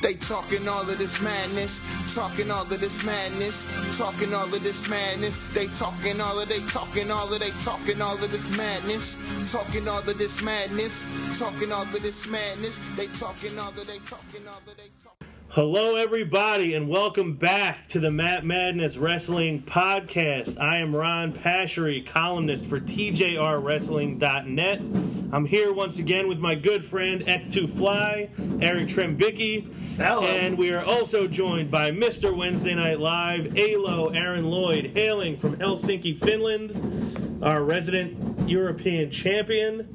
They talking all of this madness, talking all of this madness, talking all of this madness. They talking all of they talking all of they talking all of this madness, talking all of this madness, talking all of this madness. They talking all of they talking all of they talking. Hello, everybody, and welcome back to the Matt Madness Wrestling Podcast. I am Ron Pashery, columnist for TJRWrestling.net. I'm here once again with my good friend Ek2 Fly, Eric Trembicki, Hello. and we are also joined by Mr. Wednesday Night Live, ALO Aaron Lloyd, hailing from Helsinki, Finland, our resident European champion.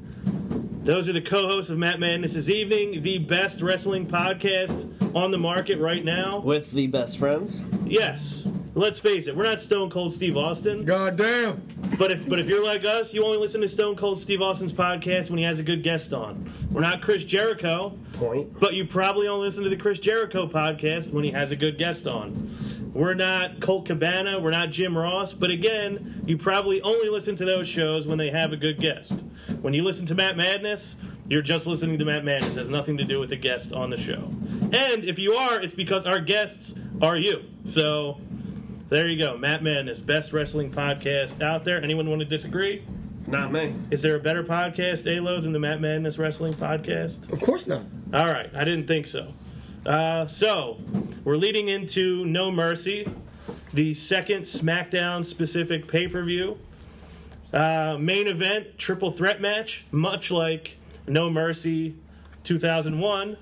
Those are the co-hosts of Matt Madness this evening, the best wrestling podcast on the market right now. with the best friends. Yes. Let's face it, we're not Stone Cold Steve Austin, God damn. but if but if you're like us, you only listen to Stone Cold Steve Austin's podcast when he has a good guest on. We're not Chris Jericho, Point. but you probably only listen to the Chris Jericho podcast when he has a good guest on. We're not Colt Cabana, we're not Jim Ross, but again, you probably only listen to those shows when they have a good guest. When you listen to Matt Madness, you're just listening to Matt Madness. It has nothing to do with the guest on the show. And if you are, it's because our guests are you. So there you go. Matt Madness, best wrestling podcast out there. Anyone want to disagree? Not me. Is there a better podcast, ALO, than the Matt Madness Wrestling Podcast? Of course not. All right, I didn't think so. Uh, so, we're leading into No Mercy, the second SmackDown specific pay per view. Uh, main event, triple threat match, much like No Mercy 2001,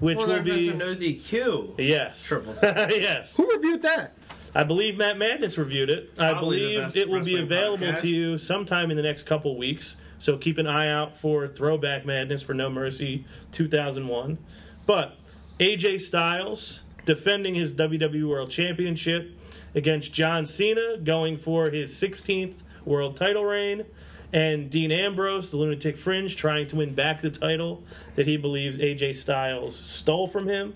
which Well, will be. was no DQ. Yes. Triple yes. Who reviewed that? I believe Matt Madness reviewed it. I Probably the believe it will be available podcast. to you sometime in the next couple weeks. So keep an eye out for Throwback Madness for No Mercy 2001. But AJ Styles defending his WWE World Championship against John Cena, going for his 16th world title reign. And Dean Ambrose, the Lunatic Fringe, trying to win back the title that he believes AJ Styles stole from him.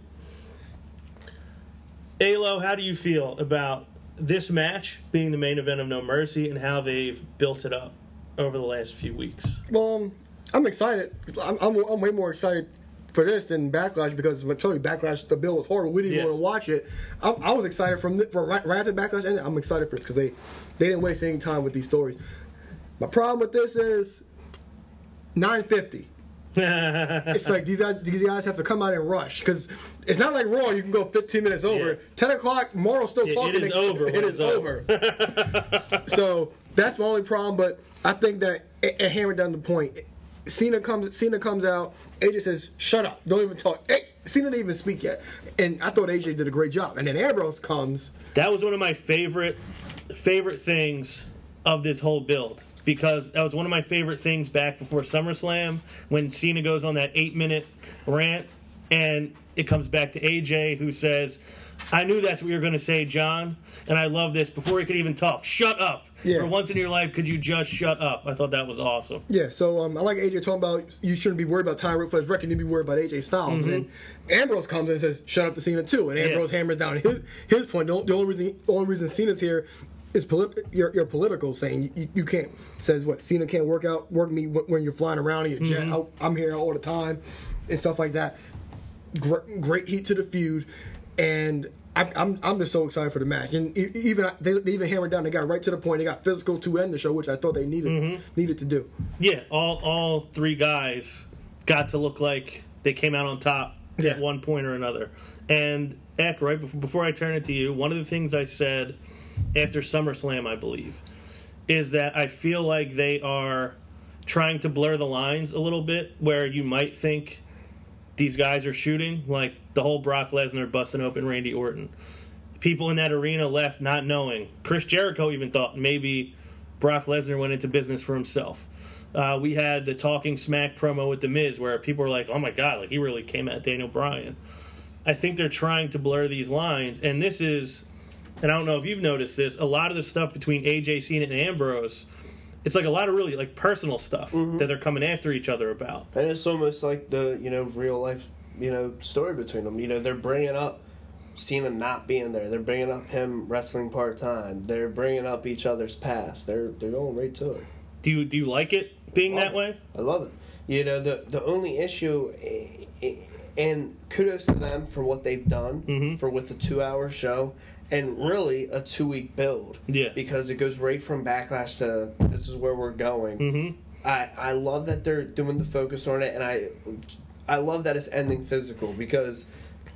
Alo, how do you feel about this match being the main event of No Mercy and how they've built it up over the last few weeks? Well, um, I'm excited. I'm, I'm, I'm way more excited for this than Backlash because when you Backlash, the bill was horrible. We didn't Yeah. want to watch it. I, I was excited from the, for right, right after Backlash ended. I'm excited for this because they they didn't waste any time with these stories. My problem with this is 950. it's like these guys these guys have to come out and rush because it's not like Raw. You can go 15 minutes over. Yeah. 10 o'clock, Morrow's still It- it talking. is over It it's over. so that's my only problem. But I think that it, it hammered down the point. Cena comes. Cena comes out. AJ says, "Shut up! Don't even talk." Hey, Cena didn't even speak yet, and I thought AJ did a great job. And then Ambrose comes. that was one of my favorite favorite things of this whole build because that was one of my favorite things back before SummerSlam when Cena goes on that eight minute rant and it comes back to AJ who says, I knew that's what you were going to say, John, and I love this. Before he could even talk, shut up. Yeah. For once in your life, could you just shut up? I thought that was awesome. Yeah, so um, I like AJ talking about you shouldn't be worried about Tyron Flair's record. You need to be worried about AJ Styles. And then Ambrose comes in and says, "Shut up to Cena too." And Ambrose hammers down his, his point. The, the only reason the only reason Cena's here is polit- you're, you're political, saying you, you can't says what Cena can't work out work me when when you're flying around in your jet. I, I'm here all the time and stuff like that. Great, great heat to the feud, and. I- I'm, I'm just so excited for the match, and even they, they even hammered down. They got right to the point. They got physical to end the show, which I thought they needed mm-hmm. needed to do. Yeah, all all three guys got to look like they came out on top Yeah. at one point or another. And Eck, right before, before I turn it to you, one of the things I said after SummerSlam, I believe, is that I feel like they are trying to blur the lines a little bit, where you might think these guys are shooting, like the whole Brock Lesnar busting open Randy Orton. People in that arena left not knowing. Chris Jericho even thought maybe Brock Lesnar went into business for himself. Uh, we had the Talking Smack promo with The Miz where people were like, oh my God, like he really came at Daniel Bryan. I think they're trying to blur these lines, and this is, and I don't know if you've noticed this, a lot of the stuff between AJ Cena and Ambrose, it's like a lot of really like personal stuff mm-hmm. that they're coming after each other about. And it's almost like the you know real life you know story between them. You know they're bringing up Cena not being there. They're bringing up him wrestling part time. They're bringing up each other's past. They're they're going right to it. Do you do you like it being that Love way? I love it. You know the the only issue i- i- and kudos to them for what they've done Mm-hmm. for with the two-hour show and really a two-week build. Yeah. because it goes right from backlash to this is where we're going. Mm-hmm. I I love that they're doing the focus on it, and I I love that it's ending physical because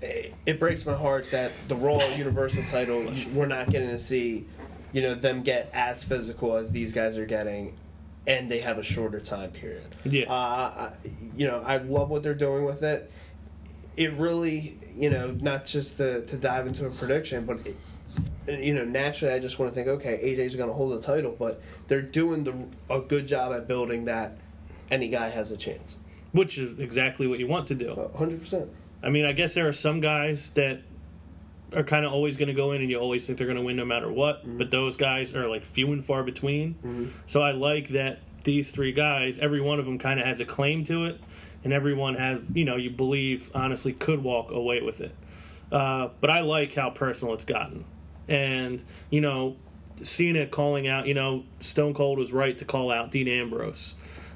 it, it breaks my heart that the Raw Universal title we're not getting to see, you know, them get as physical as these guys are getting, and they have a shorter time period. Yeah. Uh, I, you know, I love what they're doing with it. It really, you know, not just to, to dive into a prediction, but it, you know, naturally, I just want to think, okay, AJ's going to hold the title, but they're doing the, a good job at building that any guy has a chance. Which is exactly what you want to do. Hundred percent. I mean, I guess there are some guys that are kind of always going to go in and you always think they're going to win no matter what, mm-hmm. but those guys are like few and far between. Mm-hmm. So I like that these three guys, every one of them kind of has a claim to it, and everyone has, you know, you believe honestly could walk away with it. Uh, but I like how personal it's gotten. And, you know, Cena calling out, you know, Stone Cold was right to call out Dean Ambrose.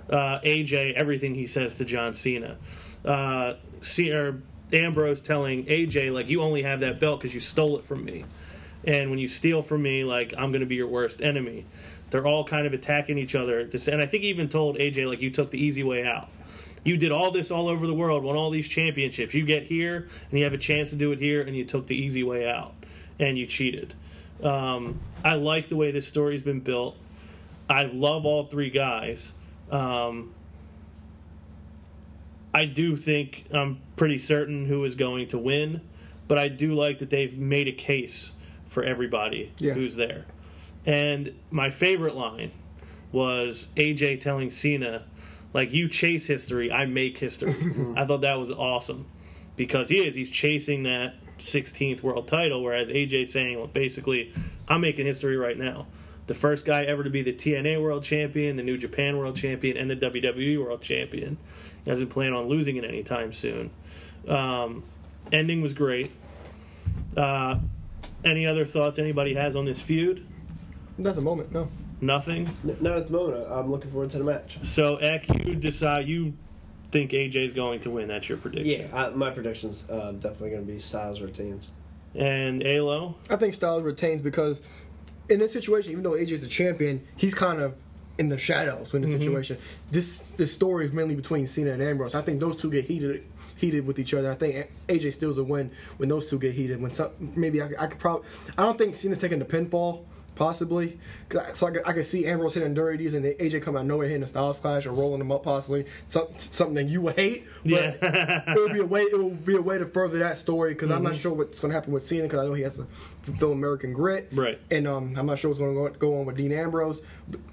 Uh, AJ, everything he says to John Cena. Uh, C- or Ambrose telling AJ, like, you only have that belt because you stole it from me. And when you steal from me, like, I'm to be your worst enemy. They're all kind of attacking each other. And I think he even told AJ, like, you took the easy way out. You did all this all over the world, won all these championships. You get here, and you have a chance to do it here, and you took the easy way out, and you cheated. Um, I like the way this story's been built. I love all three guys. Um, I do think I'm pretty certain who is going to win, but I do like that they've made a case for everybody Yeah. who's there. And my favorite line was AJ telling Cena, like, you chase history, I make history. I thought that was awesome because he is. He's chasing that 16th world title, whereas AJ saying, well, basically, I'm making history right now. The first guy ever to be the TNA world champion, the New Japan world champion, and the WWE world champion. He doesn't plan on losing it anytime soon. Um, ending was great. Uh, any other thoughts anybody has on this feud? Not at the moment, no. Nothing. Not at the moment. I'm looking forward to the match. So, Ek, you decide you think AJ's going to win. That's your prediction. Yeah, I, my prediction's uh, definitely going to be Styles retains. And Alo, I think Styles retains because in this situation, even though AJ's a champion, he's kind of in the shadows in the situation. This this story is mainly between Cena and Ambrose. I think those two get heated heated with each other. I think AJ steals a win when those two get heated. When some, maybe I, could- I could probably I don't think Cena's taking the pinfall. Possibly, so I could, I could see Ambrose hitting Dirty Deeds and then AJ coming out of nowhere hitting the Styles Clash or rolling them up possibly. Some, something that you would hate, but Yeah. it would be a way. It will be a way to further that story because I'm not sure what's going to happen with Cena because I know he has to fulfill American Grit, Right. And um, I'm not sure what's going to go on with Dean Ambrose,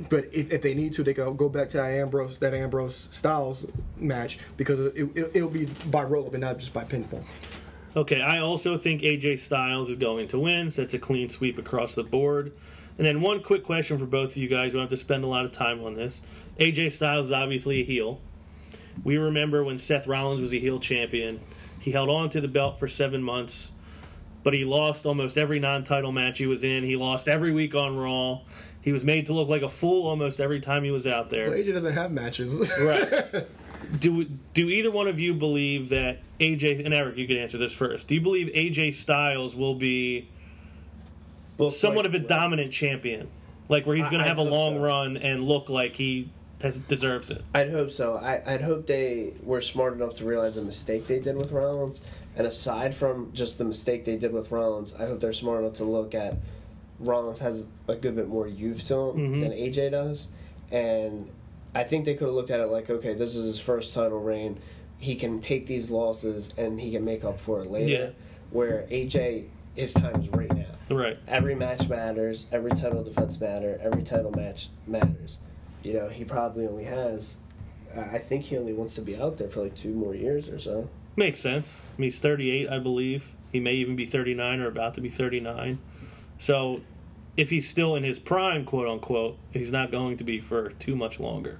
but, if, if they need to, they can go back to that Ambrose that Ambrose Styles match because it, it, it'll be by roll up and not just by pinfall. Okay, I also think AJ Styles is going to win, so it's a clean sweep across the board. And then one quick question for both of you guys. We don't have to spend a lot of time on this. AJ Styles is obviously a heel. We remember when Seth Rollins was a heel champion. He held on to the belt for seven months, but he lost almost every non-title match he was in. He lost every week on Raw. He was made to look like a fool almost every time he was out there. But AJ doesn't have matches. Right. do do either one of you believe that AJ and Eric, you can answer this first. Do you believe AJ Styles will be somewhat of a dominant champion, like where he's going to have a long so. run and look like he has deserves it? I'd hope so. I, I'd hope they were smart enough to realize the mistake they did with Rollins. And aside from just the mistake they did with Rollins, I hope they're smart enough to look at Rollins has a good bit more youth to him mm-hmm. than AJ does. And I think they could have looked at it like, okay, this is his first title reign. He can take these losses and he can make up for it later. Yeah. Where AJ, his time is right now. Right. Every match matters. Every title defense matter. Every title match matters. You know, he probably only has. I think he only wants to be out there for like two more years or so. Makes sense. I mean, he's 38, I believe. He may even be 39 or about to be 39. So, if he's still in his prime, quote unquote, he's not going to be for too much longer.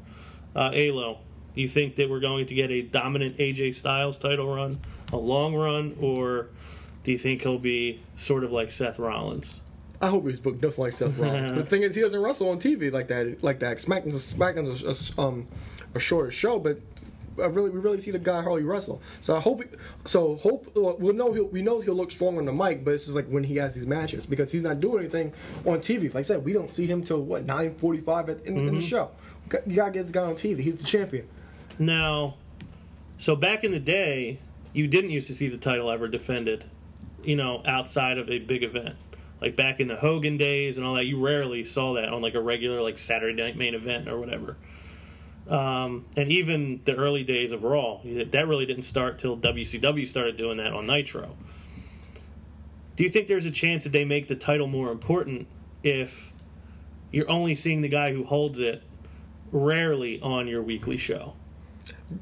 Uh, Alo, do you think that we're going to get a dominant AJ Styles title run, a long run, or do you think he'll be sort of like Seth Rollins? I hope he's booked definitely like Seth Rollins. but the thing is, he doesn't wrestle on TV like that. Like that. SmackDown's, SmackDown's a, a, um, a shorter show, but I really we really see the guy Harley wrestle. So I hope so. Hope well, we know he'll we know he'll look strong on the mic, but it's just like when he has these matches because he's not doing anything on TV. Like I said, we don't see him till what nine forty five in, in Mm-hmm. the show. You gotta get this guy on TV. He's the champion. Now, so back in the day, you didn't used to see the title ever defended, you know, outside of a big event. Like back in the Hogan days and all that, you rarely saw that on like a regular like Saturday night main event or whatever. Um, and even the early days of Raw, that really didn't start till WCW started doing that on Nitro. Do you think there's a chance that they make the title more important if you're only seeing the guy who holds it rarely on your weekly show?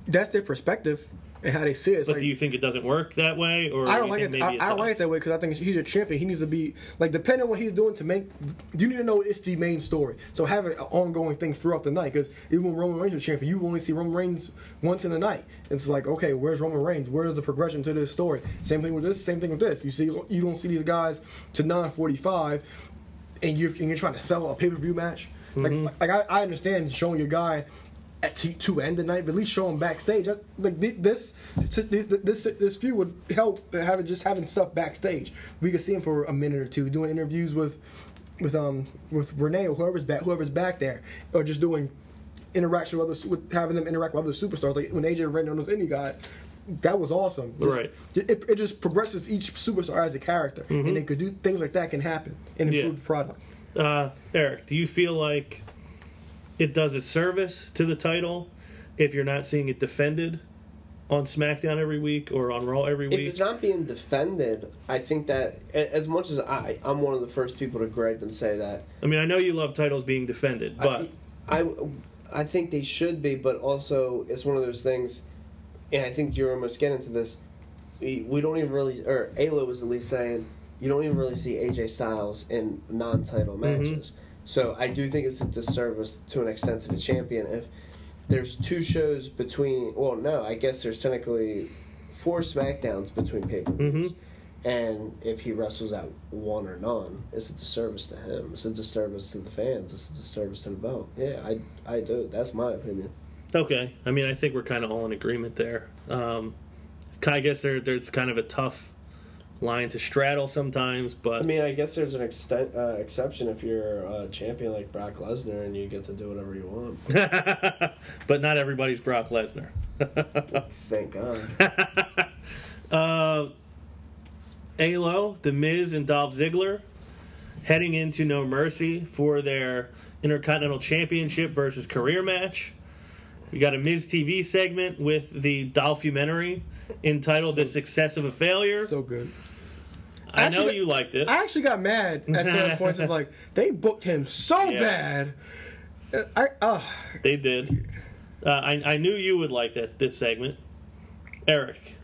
That's their perspective and how they see it. It's But like- do you think it doesn't work that way, or I do don't like it. maybe I, I don't like it that way because I think he's a champion. He needs to be like depending on what he's doing to make. You need to know it's the main story. So have an ongoing thing throughout the night because even when Roman Reigns was champion, you only see Roman Reigns once in the night. It's like okay, where's Roman Reigns? Where's the progression to this story? Same thing with this. Same thing with this. You see, you don't see these guys to nine forty five, and you're and you're trying to sell a pay per view match. Mm-hmm. Like, like I, I understand showing your guy at to, to end the night, but at least show him backstage. That- Like thi- this, this, this, this feud would help having just having stuff backstage. We could see him for a minute or two doing interviews with, with um with Renee or whoever's back whoever's back there, or just doing interaction with other with having them interact with other superstars. Like when AJ ran on those indie guys. That was awesome. Just- Right. It, it just progresses each superstar as a character, and they could do things like that can happen and improve Yeah. the product. Uh, Eric, do you feel like it does a service to the title if you're not seeing it defended on SmackDown every week or on Raw every week. If it's not being defended, I think that as much as I, I'm one of the first people to gripe and say that. I mean, I know you love titles being defended, but I, I think they should be, but also it's one of those things, and I think you're almost getting to this. We, we don't even really, or Alo was at least saying, you don't even really see AJ Styles in non-title mm-hmm. matches. So I do think it's a disservice to an extent to the champion if there's two shows between. Well, no, I guess there's technically four Smackdowns between pay per views. And if he wrestles at one or none, it's a disservice to him. It's a disservice to the fans. It's a disservice to the belt. Yeah, I, I do. That's my opinion. okay. I mean, I think we're kind of all in agreement there. Um, I guess there, there's kind of a tough line to straddle sometimes, but I mean, I guess there's an extent, uh, exception if you're a champion like Brock Lesnar and you get to do whatever you want. but not everybody's Brock Lesnar. Thank God. Uh, Alo, The Miz, and Dolph Ziggler heading into No Mercy for their Intercontinental Championship versus career match. We got a Miz TV segment with the Dolphumentary entitled "The Success of a Failure." So good. I know actually- you liked it. I actually got mad at certain points. It's like they booked him so Yeah. bad. I uh, They did. Uh, I, I knew you would like this this segment, Eric.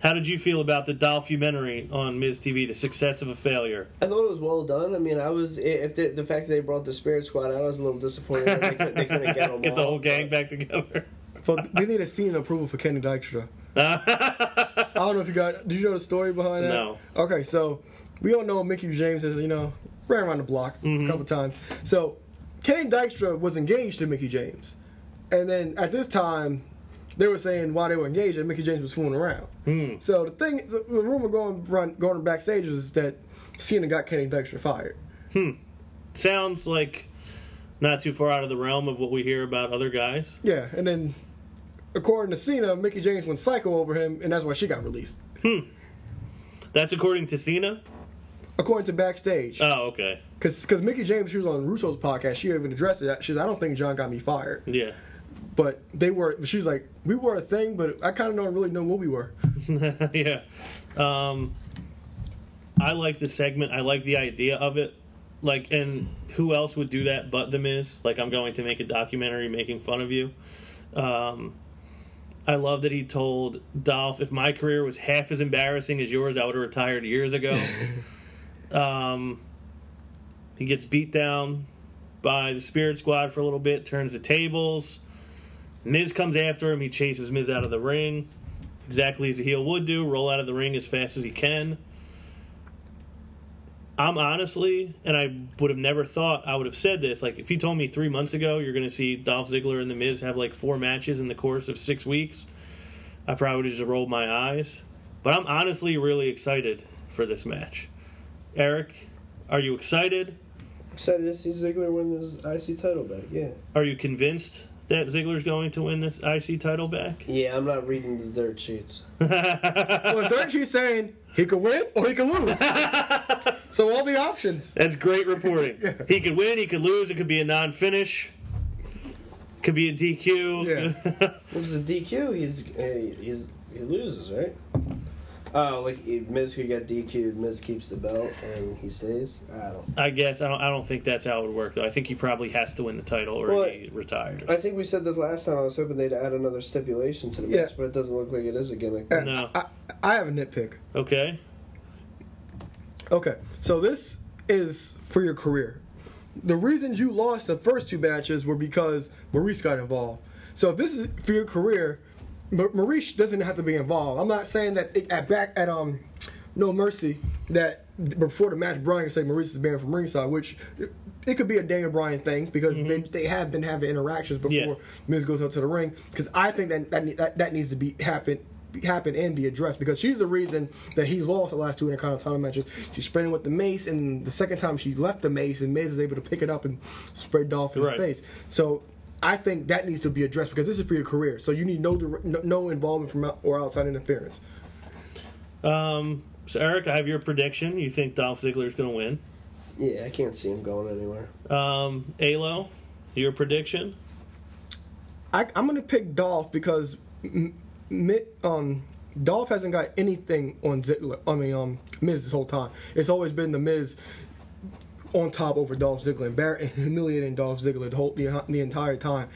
How did you feel about the Dolphumentary on Miz TV, "The Success of a Failure"? I thought it was well done. I mean, I was if the, the fact that they brought the Spirit Squad out, I was a little disappointed that they, could, they couldn't get them Get the all, whole gang but- back together. but we need a scene approval for Kenny Dykstra. I don't know if you got. Did you know the story behind that? No. Okay, so we all know Mickie James has you know ran around the block a mm-hmm. couple times. So Kenny Dykstra was engaged to Mickie James, and then at this time. They were saying why they were engaged and Mickie James was fooling around. Mm. So the thing, the, the rumor going run going backstage was that Cena got Kenny Dykstra fired. Hmm. sounds like not too far out of the realm of what we hear about other guys. Yeah, and then according to Cena, Mickie James went psycho over him, and that's why she got released. Hmm. That's according to Cena. According to backstage, Oh, okay. because Mickie James, she was on Russo's podcast, she even addressed it. She said, "I don't think John got me fired, Yeah. but they were." She was like, "We were a thing, but I kind of don't really know what we were." yeah. Um, I like the segment. I like the idea of it. Like, and who else would do that but The Miz? Like, I'm going to make a documentary making fun of you. Um, I love that he told Dolph, if my career was half as embarrassing as yours, I would have retired years ago. um, he gets beat down by the Spirit Squad for a little bit, turns the tables. Miz comes after him. He chases Miz out of the ring exactly as a heel would do roll out of the ring as fast as he can. I'm honestly, and I would have never thought I would have said this. Like, if you told me three months ago you're going to see Dolph Ziggler and The Miz have like four matches in the course of six weeks, I probably would have just rolled my eyes. But I'm honestly really excited for this match. Eric, are you excited? Excited to see Ziggler win this IC title back. Yeah. Are you convinced that Ziggler's going to win this IC title back? Yeah, I'm not reading the dirt sheets. Well, dirt sheet's saying he could win or he could lose. so all the options. That's great reporting. He could win, he could lose, it could be a non finish, could be a DQ. Yeah. What's the DQ? He's uh, he's he loses, right? Oh, like Miz could get DQ'd, Miz keeps the belt and he stays. I don't. I guess I don't. I don't think that's how it would work though. I think he probably has to win the title or Well, he retires. I think we said this last time. I was hoping they'd add another stipulation to the Yeah. match, but it doesn't look like it is a gimmick. No. I, I have a nitpick. Okay. Okay, so this is for your career. The reasons you lost the first two matches were because Maryse got involved. So if this is for your career, Ma- Maryse doesn't have to be involved. I'm not saying that it, at back at um No Mercy that before the match Bryan can say Maryse is banned from ringside, which it, it could be a Daniel Bryan thing because they, they have been having interactions before Yeah. Miz goes out to the ring. Because I think that that, that that needs to be happen happen and be addressed because she's the reason that he's lost the last two Intercontinental matches. She's spraying with the mace, and the second time she left the mace, and Miz is able to pick it up and spray Dolph in Right. the face. So I think that needs to be addressed because this is for your career. So you need no no, no involvement from or outside interference. Um. So Eric, I have your prediction. You think Dolph Ziggler is going to win? Yeah, I can't see him going anywhere. Um. Alo, your prediction? I, I'm going to pick Dolph because M- Mi- um, Dolph hasn't got anything on Ziggler. I mean, um, Miz this whole time. It's always been the Miz on top over Dolph Ziggler and bar- humiliating Dolph Ziggler the whole the, the entire time.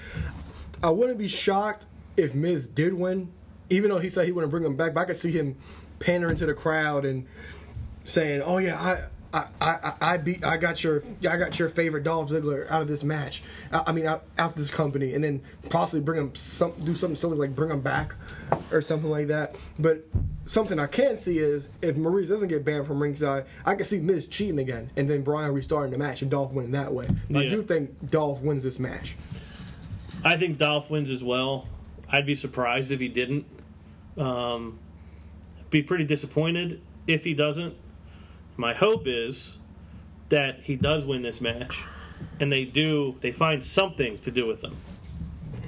I wouldn't be shocked if Miz did win, even though he said he wouldn't bring him back. But I could see him pandering to the crowd and saying, "Oh yeah, I." I, I, I beat I got your I got your favorite Dolph Ziggler out of this match. I, I mean out, out of this company, and then possibly bring him some do something silly like bring him back or something like that. But something I can see is if Maryse doesn't get banned from ringside, I can see Miz cheating again, and then Bryan restarting the match and Dolph winning that way. But I do think Dolph wins this match. I think Dolph wins as well. I'd be surprised if he didn't. Um, be pretty disappointed if he doesn't. My hope is that he does win this match, and they do. They find something to do with him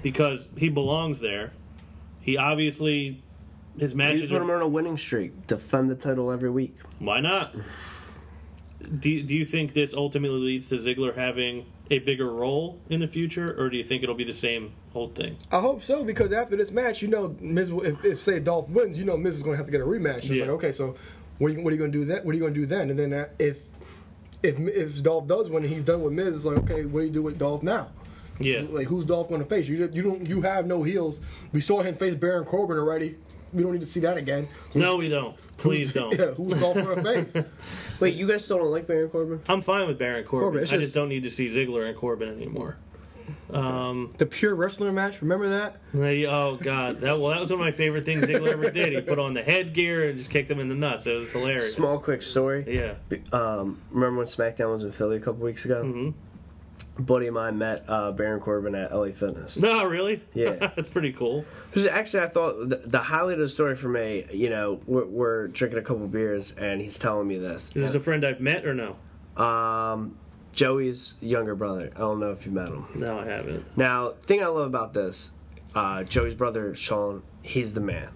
because he belongs there. He obviously his You matches put him on a winning streak. Defend the title every week. Why not? Do, do you think this ultimately leads to Ziggler having a bigger role in the future, or do you think it'll be the same whole thing? I hope so because after this match, you know, Miz. If, if say Dolph wins, you know, Miz is going to have to get a rematch. It's Yeah. like, okay, so what are you, what are you going to do then? What are you going to do then? And then if if if Dolph does win and he's done with Miz, it's like, okay, what do you do with Dolph now? Yeah. Like, who's Dolph going to face? You you don't you have no heels. We saw him face Baron Corbin already. We don't need to see that again. No, we don't. Please don't. Yeah, who's Dolph going to face? Wait, you guys still don't like Baron Corbin? I'm fine with Baron Corbin. Corbin, it's I just just- don't need to see Ziggler and Corbin anymore. Um, The pure wrestler match. Remember that? they- oh God, that well, that was one of my favorite things Ziggler ever did. He put on the headgear and just kicked him in the nuts. It was hilarious. Small, quick story. Yeah. Um, remember when SmackDown was in Philly a couple weeks ago? Mm-hmm. A buddy of mine met uh, Baron Corbin at LA Fitness. No, really? Yeah. that's pretty cool. 'Cause Actually, I thought the, the highlight of the story for me, you know, we're, we're drinking a couple beers and he's telling me this. Is this a friend I've met or no? Um, Joey's younger brother. I don't know if you met him. No, I haven't. Now, thing I love about this, uh, Joey's brother Sean, he's the man.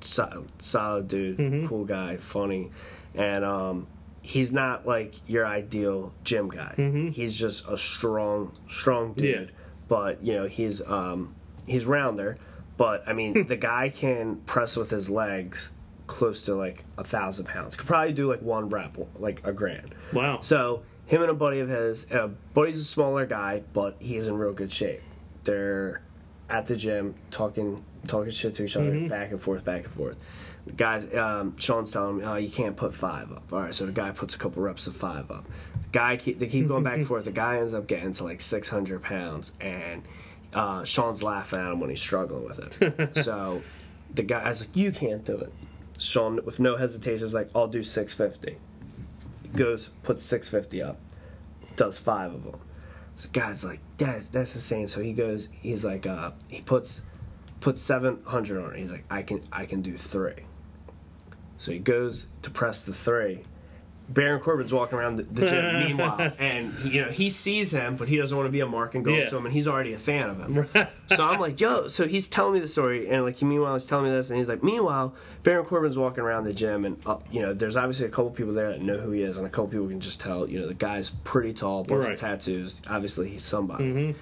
Solid, solid dude, cool guy, funny, and um, he's not like your ideal gym guy. He's just a strong, strong dude. Yeah. But you know, he's um, he's rounder. But I mean, the guy can press with his legs close to like a thousand pounds. Could probably do like one rep, like a grand. Wow. So him and a buddy of his, uh, buddy's a smaller guy, but he's in real good shape. They're at the gym talking talking shit to each other, back and forth, back and forth. The guys, um, Sean's telling me, "Oh, you can't put five up." All right, so the guy puts a couple reps of five up. The guy, keep, they keep going back and forth. The guy ends up getting to like six hundred pounds, and uh, Sean's laughing at him when he's struggling with it. so the guy's like, "You can't do it." Sean, with no hesitation, is like, "I'll do 650." Goes, puts 650 up, does five of them. So guy's like, that's that's insane. So he goes, he's like, uh, he puts puts 700 on it. He's like, I can I can do three. So he goes to press the three. Baron Corbin's walking around the, the gym meanwhile, and he, you know he sees him, but he doesn't want to be a mark and go Yeah. up to him, and he's already a fan of him. so I'm like, yo. So he's telling me the story, and like he meanwhile he's telling me this, and he's like, meanwhile, Baron Corbin's walking around the gym, and uh, you know there's obviously a couple people there that know who he is, and a couple people can just tell, you know, the guy's pretty tall, bunch Right. of tattoos. Obviously, he's somebody.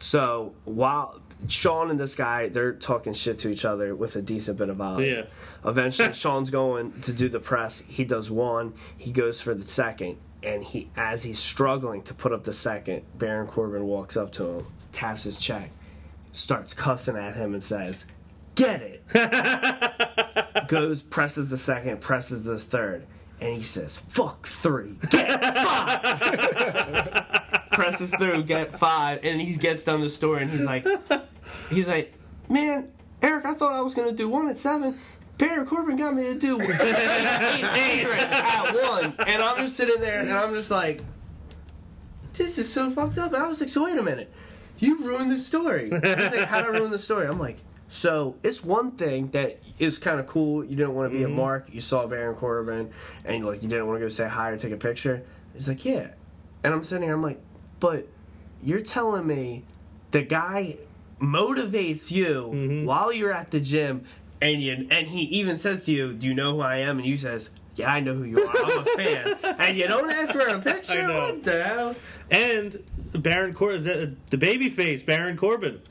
So while Sean and this guy, they're talking shit to each other with a decent bit of volume. Yeah. Eventually, Sean's going to do the press. He does one. He goes for the second, and he, as he's struggling to put up the second, Baron Corbin walks up to him, taps his check, starts cussing at him, and says, "Get it." goes, presses the second, presses the third, and he says, "Fuck three, get five." presses through, get five, and he gets down the store and he's like, he's like, man, Eric, I thought I was gonna do one at seven. Baron Corbin got me to do 800 at one, and I'm just sitting there, and I'm just like, this is so fucked up. And I was like, so wait a minute, you ruined the story. He's like, how'd I ruin the story? I'm like, so it's one thing that is kind of cool. You didn't want to be a mm-hmm. mark. You saw Baron Corbin, and like you didn't want to go say hi or take a picture. He's like, yeah, and I'm sitting here. I'm like, but you're telling me the guy motivates you while you're at the gym, and you and he even says to you, "Do you know who I am?" And you says, "Yeah, I know who you are. I'm a fan." and you don't ask for a picture. What the hell? And Baron Corbin, the baby face, Baron Corbin.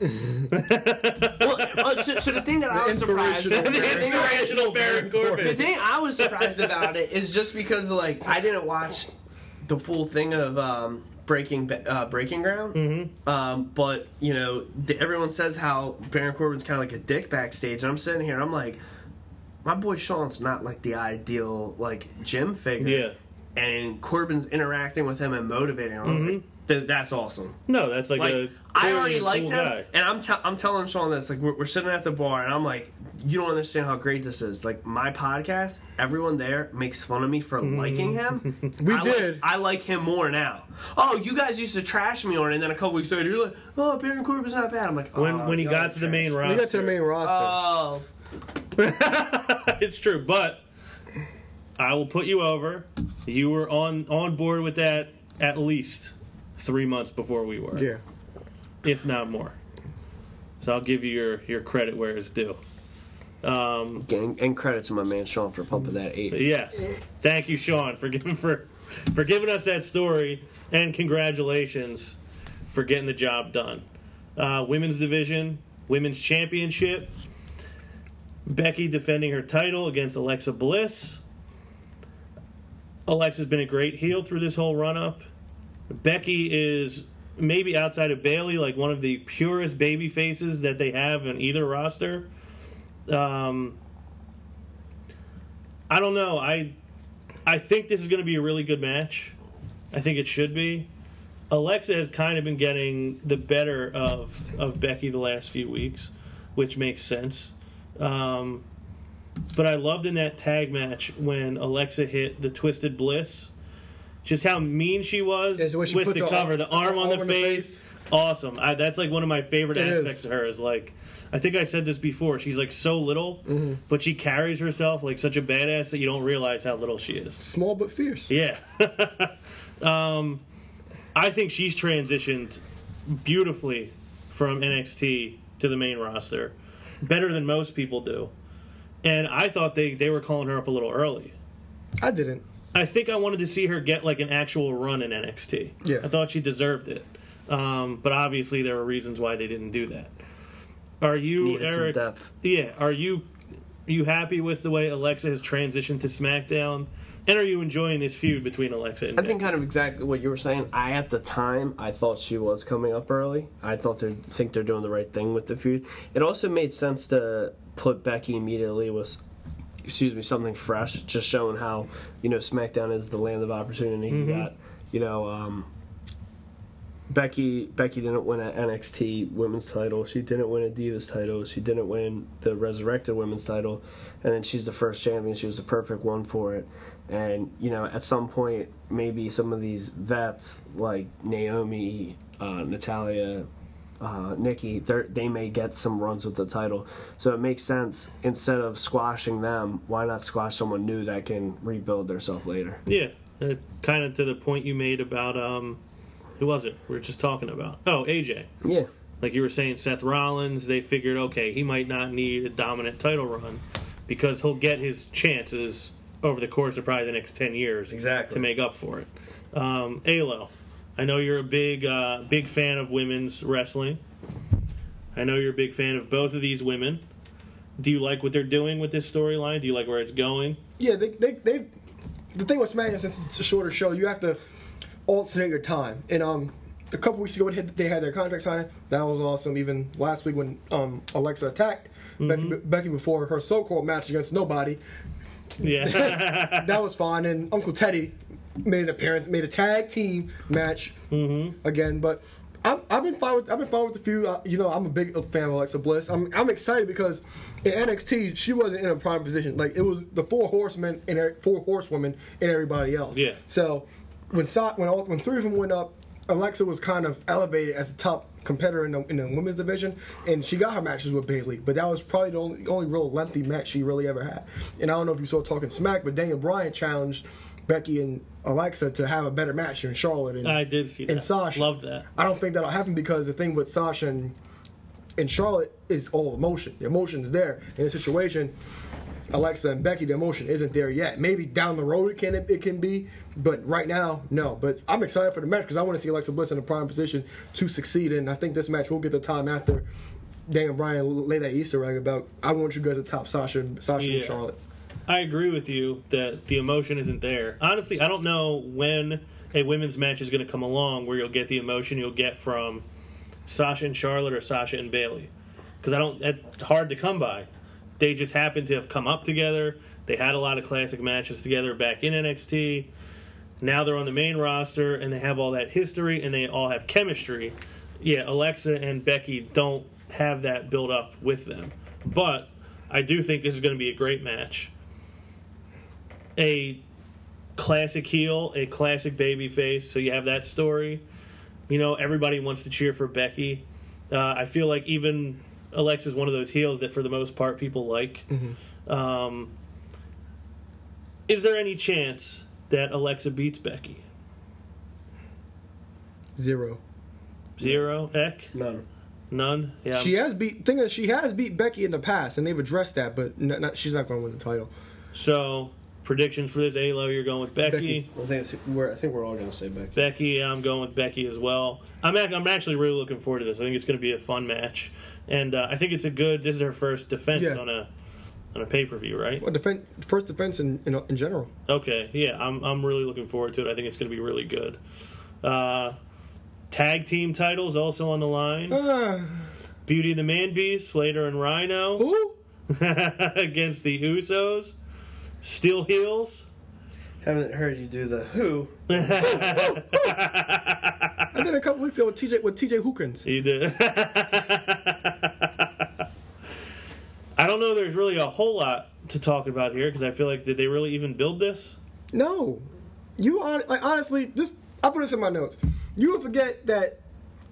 Well, uh, so, so the thing that I was surprised, the inspirational thing that I- Inspirational Baron The Corbin. thing I was surprised about it is just because like I didn't watch the full thing of um, Breaking uh, Breaking Ground, mm-hmm. um, but you know the, everyone says how Baron Corbin's kind of like a dick backstage, and I'm sitting here, and I'm like, my boy Sean's not like the ideal like gym figure, Yeah. and Corbin's interacting with him and motivating him. I'm like, "Th- That's awesome. No, that's like, Like a. I clearly already a liked cool him, guy. and I'm te- I'm telling Sean this. Like we're, we're sitting at the bar, and I'm like, you don't understand how great this is. Like my podcast, everyone there makes fun of me for Mm-hmm. liking him. We I like- did. I like him more now. Oh, you guys used to trash me on it, and then a couple weeks later, you're like, oh, Baron Corbin's not bad. I'm like, oh, When when he got are to the main trash. roster, We got to the main roster. Oh, it's true, but I will put you over. You were on on board with that at least three months before we were, yeah. if not more. So I'll give you your your credit where it's due. Um, and, and credit to my man Sean for pumping that eight. yes, thank you, Sean, for giving for for giving us that story, and congratulations for getting the job done. Uh, women's division, women's championship. Becky defending her title against Alexa Bliss. Alexa's been a great heel through this whole run up. Becky is maybe outside of Bayley like one of the purest baby faces that they have in either roster. Um, I don't know. I I think this is going to be a really good match. I think it should be. Alexa has kind of been getting the better of of Becky the last few weeks, which makes sense. Um, but I loved in that tag match when Alexa hit the Twisted Bliss. Just how mean she was Yeah, so she with the cover, arm- the arm on arm the on the face. face. Awesome. I, that's like one of my favorite It is. aspects of her. Is like, I think I said this before. She's like so little, Mm-hmm. but she carries herself like such a badass that you don't realize how little she is. Small but fierce. Yeah. um, I think she's transitioned beautifully from NXT to the main roster, better than most people do. And I thought they, they were calling her up a little early. I didn't. I think I wanted to see her get like an actual run in NXT. Yeah. I thought she deserved it. Um, but obviously there were reasons why they didn't do that. Are you Needed some Eric? depth. Yeah. Are you you happy with the way Alexa has transitioned to SmackDown? And are you enjoying this feud between Alexa and I think kind of exactly what you were saying. I at the time I thought she was coming up early. I thought they think they're doing the right thing with the feud. It also made sense to put Becky immediately with excuse me something fresh, just showing how you know SmackDown is the land of opportunity. You got you know um, Becky Becky didn't win an NXT women's title. She didn't win a Divas title. She didn't win the Resurrected women's title. And then she's the first champion. She was the perfect one for it. And you know, at some point, maybe some of these vets like Naomi, uh, Natalya, uh, Nikki, they may get some runs with the title. So it makes sense instead of squashing them, why not squash someone new that can rebuild themselves later? Yeah, uh, kind of to the point you made about um, who was it? We were just talking about. Oh, AJ. Yeah. Like you were saying, Seth Rollins. They figured, okay, he might not need a dominant title run because he'll get his chances over the course of probably the next ten years, Exactly. to make up for it. Um, Alo, I know you're a big, uh, big fan of women's wrestling. I know you're a big fan of both of these women. Do you like what they're doing with this storyline? Do you like where it's going? Yeah, they they they. The thing with SmackDown, since it's a shorter show, you have to alternate your time. And um, a couple weeks ago, they had- they had their contract signing. That was awesome. Even last week when um Alexa attacked Becky, Becky before her so-called match against nobody, Yeah. that was fine. And Uncle Teddy made an appearance, made a tag team match again. But I've, I've been fine with I've been fine with the few. Uh, you know, I'm a big fan of Alexa Bliss. I'm I'm excited because in NXT she wasn't in a prime position. Like it was the four horsemen and four horsewomen and everybody else. Yeah. So when so- when all, when three of them went up, Alexa was kind of elevated as a top competitor in the, in the women's division, and she got her matches with Bayley. But that was probably the only, only real lengthy match she really ever had. And I don't know if you saw Talking Smack, but Daniel Bryan challenged Becky and Alexa to have a better match than Charlotte and, I did see that. and Sasha. Loved that. I don't think that'll happen because the thing with Sasha and, and Charlotte is all emotion. The emotion is there in a situation. Alexa and Becky, the emotion isn't there yet. Maybe down the road it can it can be, but right now, no. But I'm excited for the match because I want to see Alexa Bliss in a prime position to succeed. And I think this match will get the time after Daniel Bryan lay that Easter egg about I want you guys to top Sasha and Sasha Yeah. and Charlotte. I agree with you that the emotion isn't there. Honestly, I don't know when a women's match is going to come along where you'll get the emotion you'll get from Sasha and Charlotte or Sasha and Bayley. Because I don't, it's hard to come by. They just happen to have come up together. They had a lot of classic matches together back in NXT. Now they're on the main roster and they have all that history and they all have chemistry. Yeah, Alexa and Becky don't have that built up with them. But I do think this is going to be a great match. A classic heel, a classic baby face, so you have that story. You know, everybody wants to cheer for Becky. Uh, I feel like even Alexa's one of those heels that, for the most part, people like. Um, is there any chance that Alexa beats Becky? Zero. Zero? Eck? None. None? Yeah. She has beat. Thing is, she has beat Becky in the past, and they've addressed that. But n- not, she's not going to win the title. so, predictions for this Alo, you're going with Becky. Becky. I think we're I think we're all gonna say Becky. Becky, I'm going with Becky as well. I'm ac- I'm actually really looking forward to this. I think it's going to be a fun match, and uh, I think it's a good. This is her first defense Yeah. on a on a pay per view, right? Well, defense, first defense in, in in general. Okay, yeah, I'm I'm really looking forward to it. I think it's going to be really good. Uh, tag team titles also on the line. Uh, Beauty and the Man Beast, Slater and Rhino who? against the Usos. Steel Heels. Haven't heard you do the who. I did a couple weeks ago with TJ with TJ Hookins. You did. I don't know. There's really a whole lot to talk about here because I feel like did they really even build this? No, you on like honestly, this I put this in my notes. You would forget that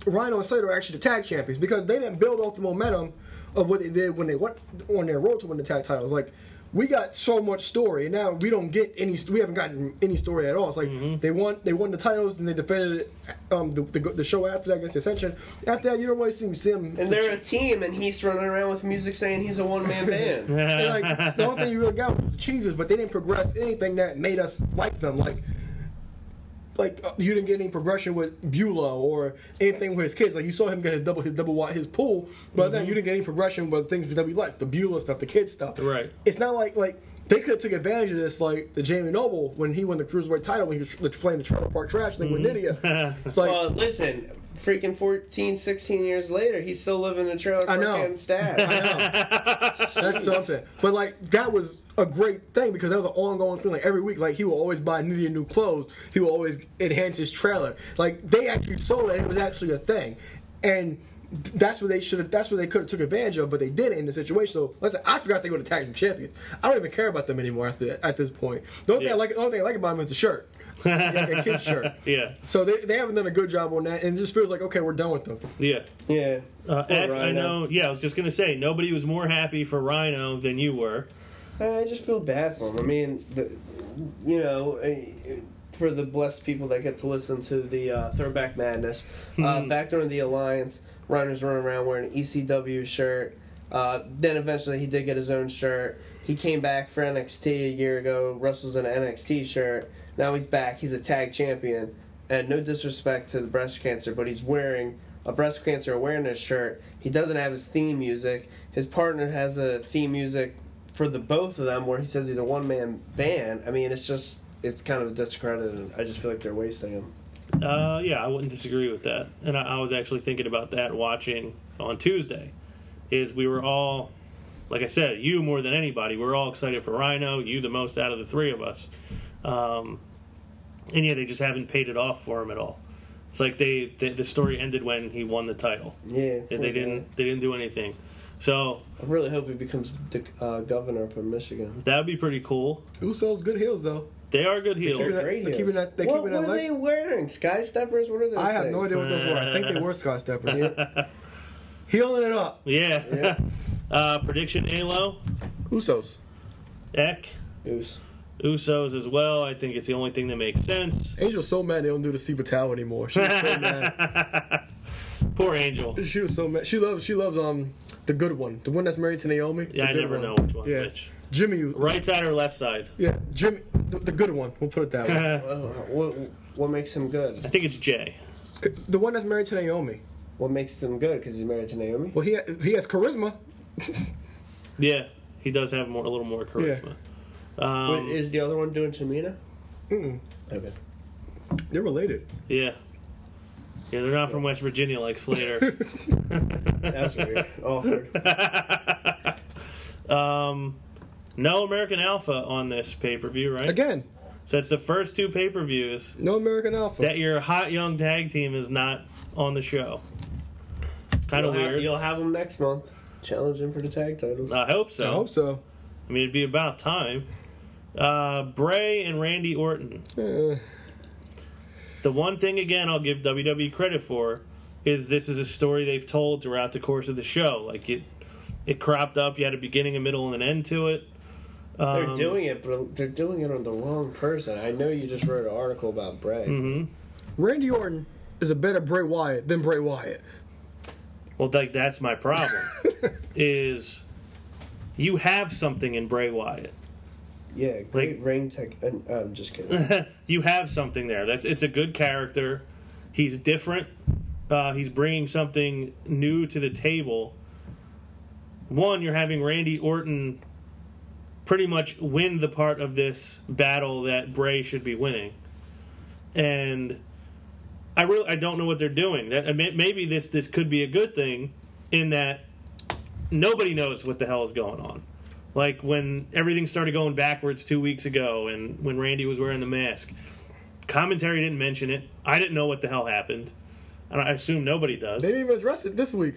Rhino and Slater are actually the tag champions because they didn't build off the momentum of what they did when they went on their road to win the tag titles. Like we got so much story, and now we don't get any. We haven't gotten any story at all. It's like they won, they won the titles, and they defended it, um, the, the the show after that against the Ascension. After that, you don't really see, see them. And they're a team, and he's running around with music saying he's a one man band. Like the only thing you really got was the cheeses, but they didn't progress anything that made us like them. Like, like uh, you didn't get any progression with Beulah or anything with his kids. Like you saw him get his double his double wide his pool, but then you didn't get any progression with things that we like the Beulah stuff, the kids stuff. Right. It's not like like they could have took advantage of this, like the Jamie Noble when he won the cruiserweight title when he was playing the Trailer Park Trash thing with mm-hmm. Nydia. It's like Well, listen, freaking 14, 16 years later, he's still living in a trailer I park know. getting stabbed. I know. That's something. But like that was a great thing because that was an ongoing thing. Like every week, like he will always buy Nydia new clothes. He will always enhance his trailer. Like they actually sold it. It was actually a thing, and that's what they should have. That's what they could have took advantage of, but they didn't in the situation. So listen, I forgot they were the tag team champions. I don't even care about them anymore at, the, at this point. The only, Yeah. thing I like, the only thing I like about them is the shirt. yeah, the kid shirt. Yeah, So they, they haven't done a good job on that, and it just feels like okay, we're done with them. yeah. yeah. Uh, Poor I know. Yeah, I was just gonna say nobody was more happy for Rhino than you were. I just feel bad for him. I mean, the, you know, for the blessed people that get to listen to the uh, Throwback Madness, uh, back during the Alliance, Rhinos running around wearing an ECW shirt. Uh, then eventually he did get his own shirt. He came back for NXT a year ago, wrestles in an NXT shirt. Now he's back. He's a tag champion. And no disrespect to the breast cancer, but he's wearing a breast cancer awareness shirt. He doesn't have his theme music. His partner has a theme music for the both of them where he says he's a one man band. I mean, it's just it's kind of a discredit, and I just feel like they're wasting him. Uh, yeah, I wouldn't disagree with that. And I, I was actually thinking about that watching on Tuesday. Is we were all, like I said, you more than anybody, We're all excited for Rhino. You the most out of the three of us. Um, and yeah, they just haven't paid it off for him at all. It's like they, they the story ended when he won the title. Yeah, They, they didn't they didn't do anything. So I really hope he becomes the uh, governor up in Michigan. that would be pretty cool. Usos good heels though. They are good heels. keeping that- Great they're heels. keeping that- they're what keeping that were leg- they wearing? Sky steppers? What are those? I have no things? idea what those were. I think they were Sky Steppers. Healing it up. Yeah. Yeah. uh, prediction: Alo, Usos. Eck, Goose. Usos as well. I think it's the only thing that makes sense. Angel's so mad they don't do the Steve Batal anymore. She was so mad. Poor Angel. She was so mad. She loves. She loves um the good one, the one that's married to Naomi. Yeah, the I good never one. know which one. Yeah, Which Jimmy. right side or left side? Yeah, Jimmy, the, the good one. We'll put it that way. Well, what what makes him good? I think it's Jey. the one that's married to Naomi. What makes him good? Because he's married to Naomi. Well, he he has charisma. Yeah, he does have more a little more charisma. Wait, Um, is the other one doing Tamina? Mm-mm. Okay. They're related. yeah. Yeah, they're not from West Virginia like Slater. That's weird. Awkward. um, no American Alpha on this pay per view, right? Again, So it's the first two pay per views no American Alpha. that your hot young tag team is not on the show. Kind of You'll have- weird. you'll have them next month. Challenging for the tag titles. I hope so. I hope so. I mean, it'd be about time. Uh, Bray and Randy Orton. Uh, The one thing, again, I'll give WWE credit for is this is a story they've told throughout the course of the show. Like it, it cropped up. You had a beginning, a middle, and an end to it. They're Um, doing it, but they're doing it on the wrong person. I know you just wrote an article about Bray. Mm-hmm. Randy Orton is a better Bray Wyatt than Bray Wyatt. Well, like that's my problem. is you have something in Bray Wyatt. Yeah, great ring tech. And, I'm just kidding. you have something there. That's it's a good character. He's different. Uh, he's bringing something new to the table. One, you're having Randy Orton pretty much win the part of this battle that Bray should be winning, and I really I don't know what they're doing. That maybe this this could be a good thing in that nobody knows what the hell is going on. Like when everything started going backwards two weeks ago, and when Randy was wearing the mask, commentary didn't mention it. I didn't know what the hell happened. And I assume nobody does. They didn't even address it this week.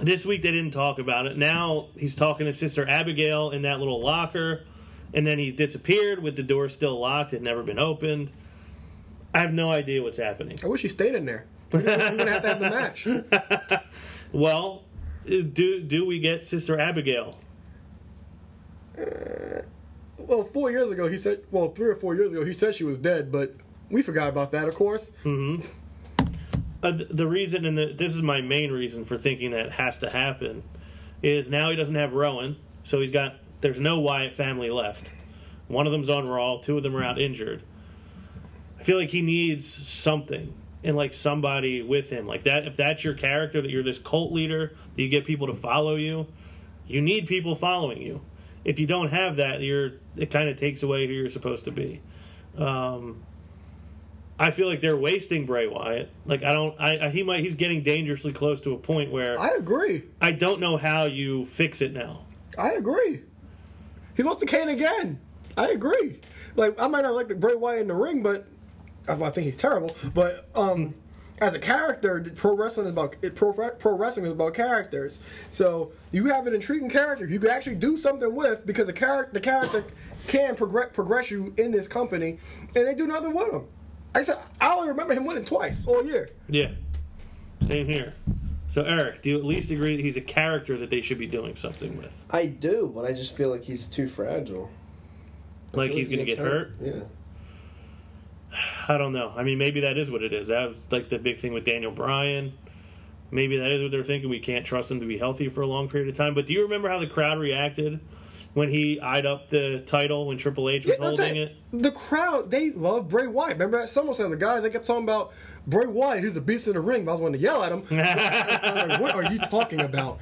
This week they didn't talk about it. Now he's talking to Sister Abigail in that little locker, and then he disappeared with the door still locked. It had never been opened. I have no idea what's happening. I wish he stayed in there. We're gonna, have to have the match. Well, do do we get Sister Abigail? Uh, well, four years ago he said. Well, three or four years ago he said she was dead, but we forgot about that, of course. Mm-hmm. Uh, the reason, and the, this is my main reason for thinking that has to happen, is now he doesn't have Rowan, so he's got there's no Wyatt family left. One of them's on Raw, two of them are out injured. I feel like he needs something and like somebody with him, like that. If that's your character, that you're this cult leader, that you get people to follow you, you need people following you. if you don't have that, you're it kind of takes away who you're supposed to be. Um, I feel like they're wasting Bray Wyatt. Like I don't, I, I he might he's getting dangerously close to a point where I agree. I don't know how you fix it now. I agree. He lost to Kane again. I agree. Like I might not like the Bray Wyatt in the ring, but I I think he's terrible. But um, as a character, pro wrestling is about pro pro wrestling is about characters. So you have an intriguing character you can actually do something with because the character the character can progress progress you in this company, and they do nothing with him. I said I only remember him winning twice all year. Yeah, same here. So Eric, do you at least agree that he's a character that they should be doing something with? I do, but I just feel like he's too fragile. I Like he's he going to gets get hurt? Yeah. I don't know. I mean, maybe that is what it is. That was like the big thing with Daniel Bryan. Maybe that is what they're thinking. We can't trust him to be healthy for a long period of time. But do you remember how the crowd reacted when he eyed up the title when Triple H was Yeah, holding it. it? The crowd, they love Bray Wyatt. Remember at SummerSlam, the guys they kept talking about Bray Wyatt, he's a beast in the ring. But I was wanting to yell at him. Like, what are you talking about?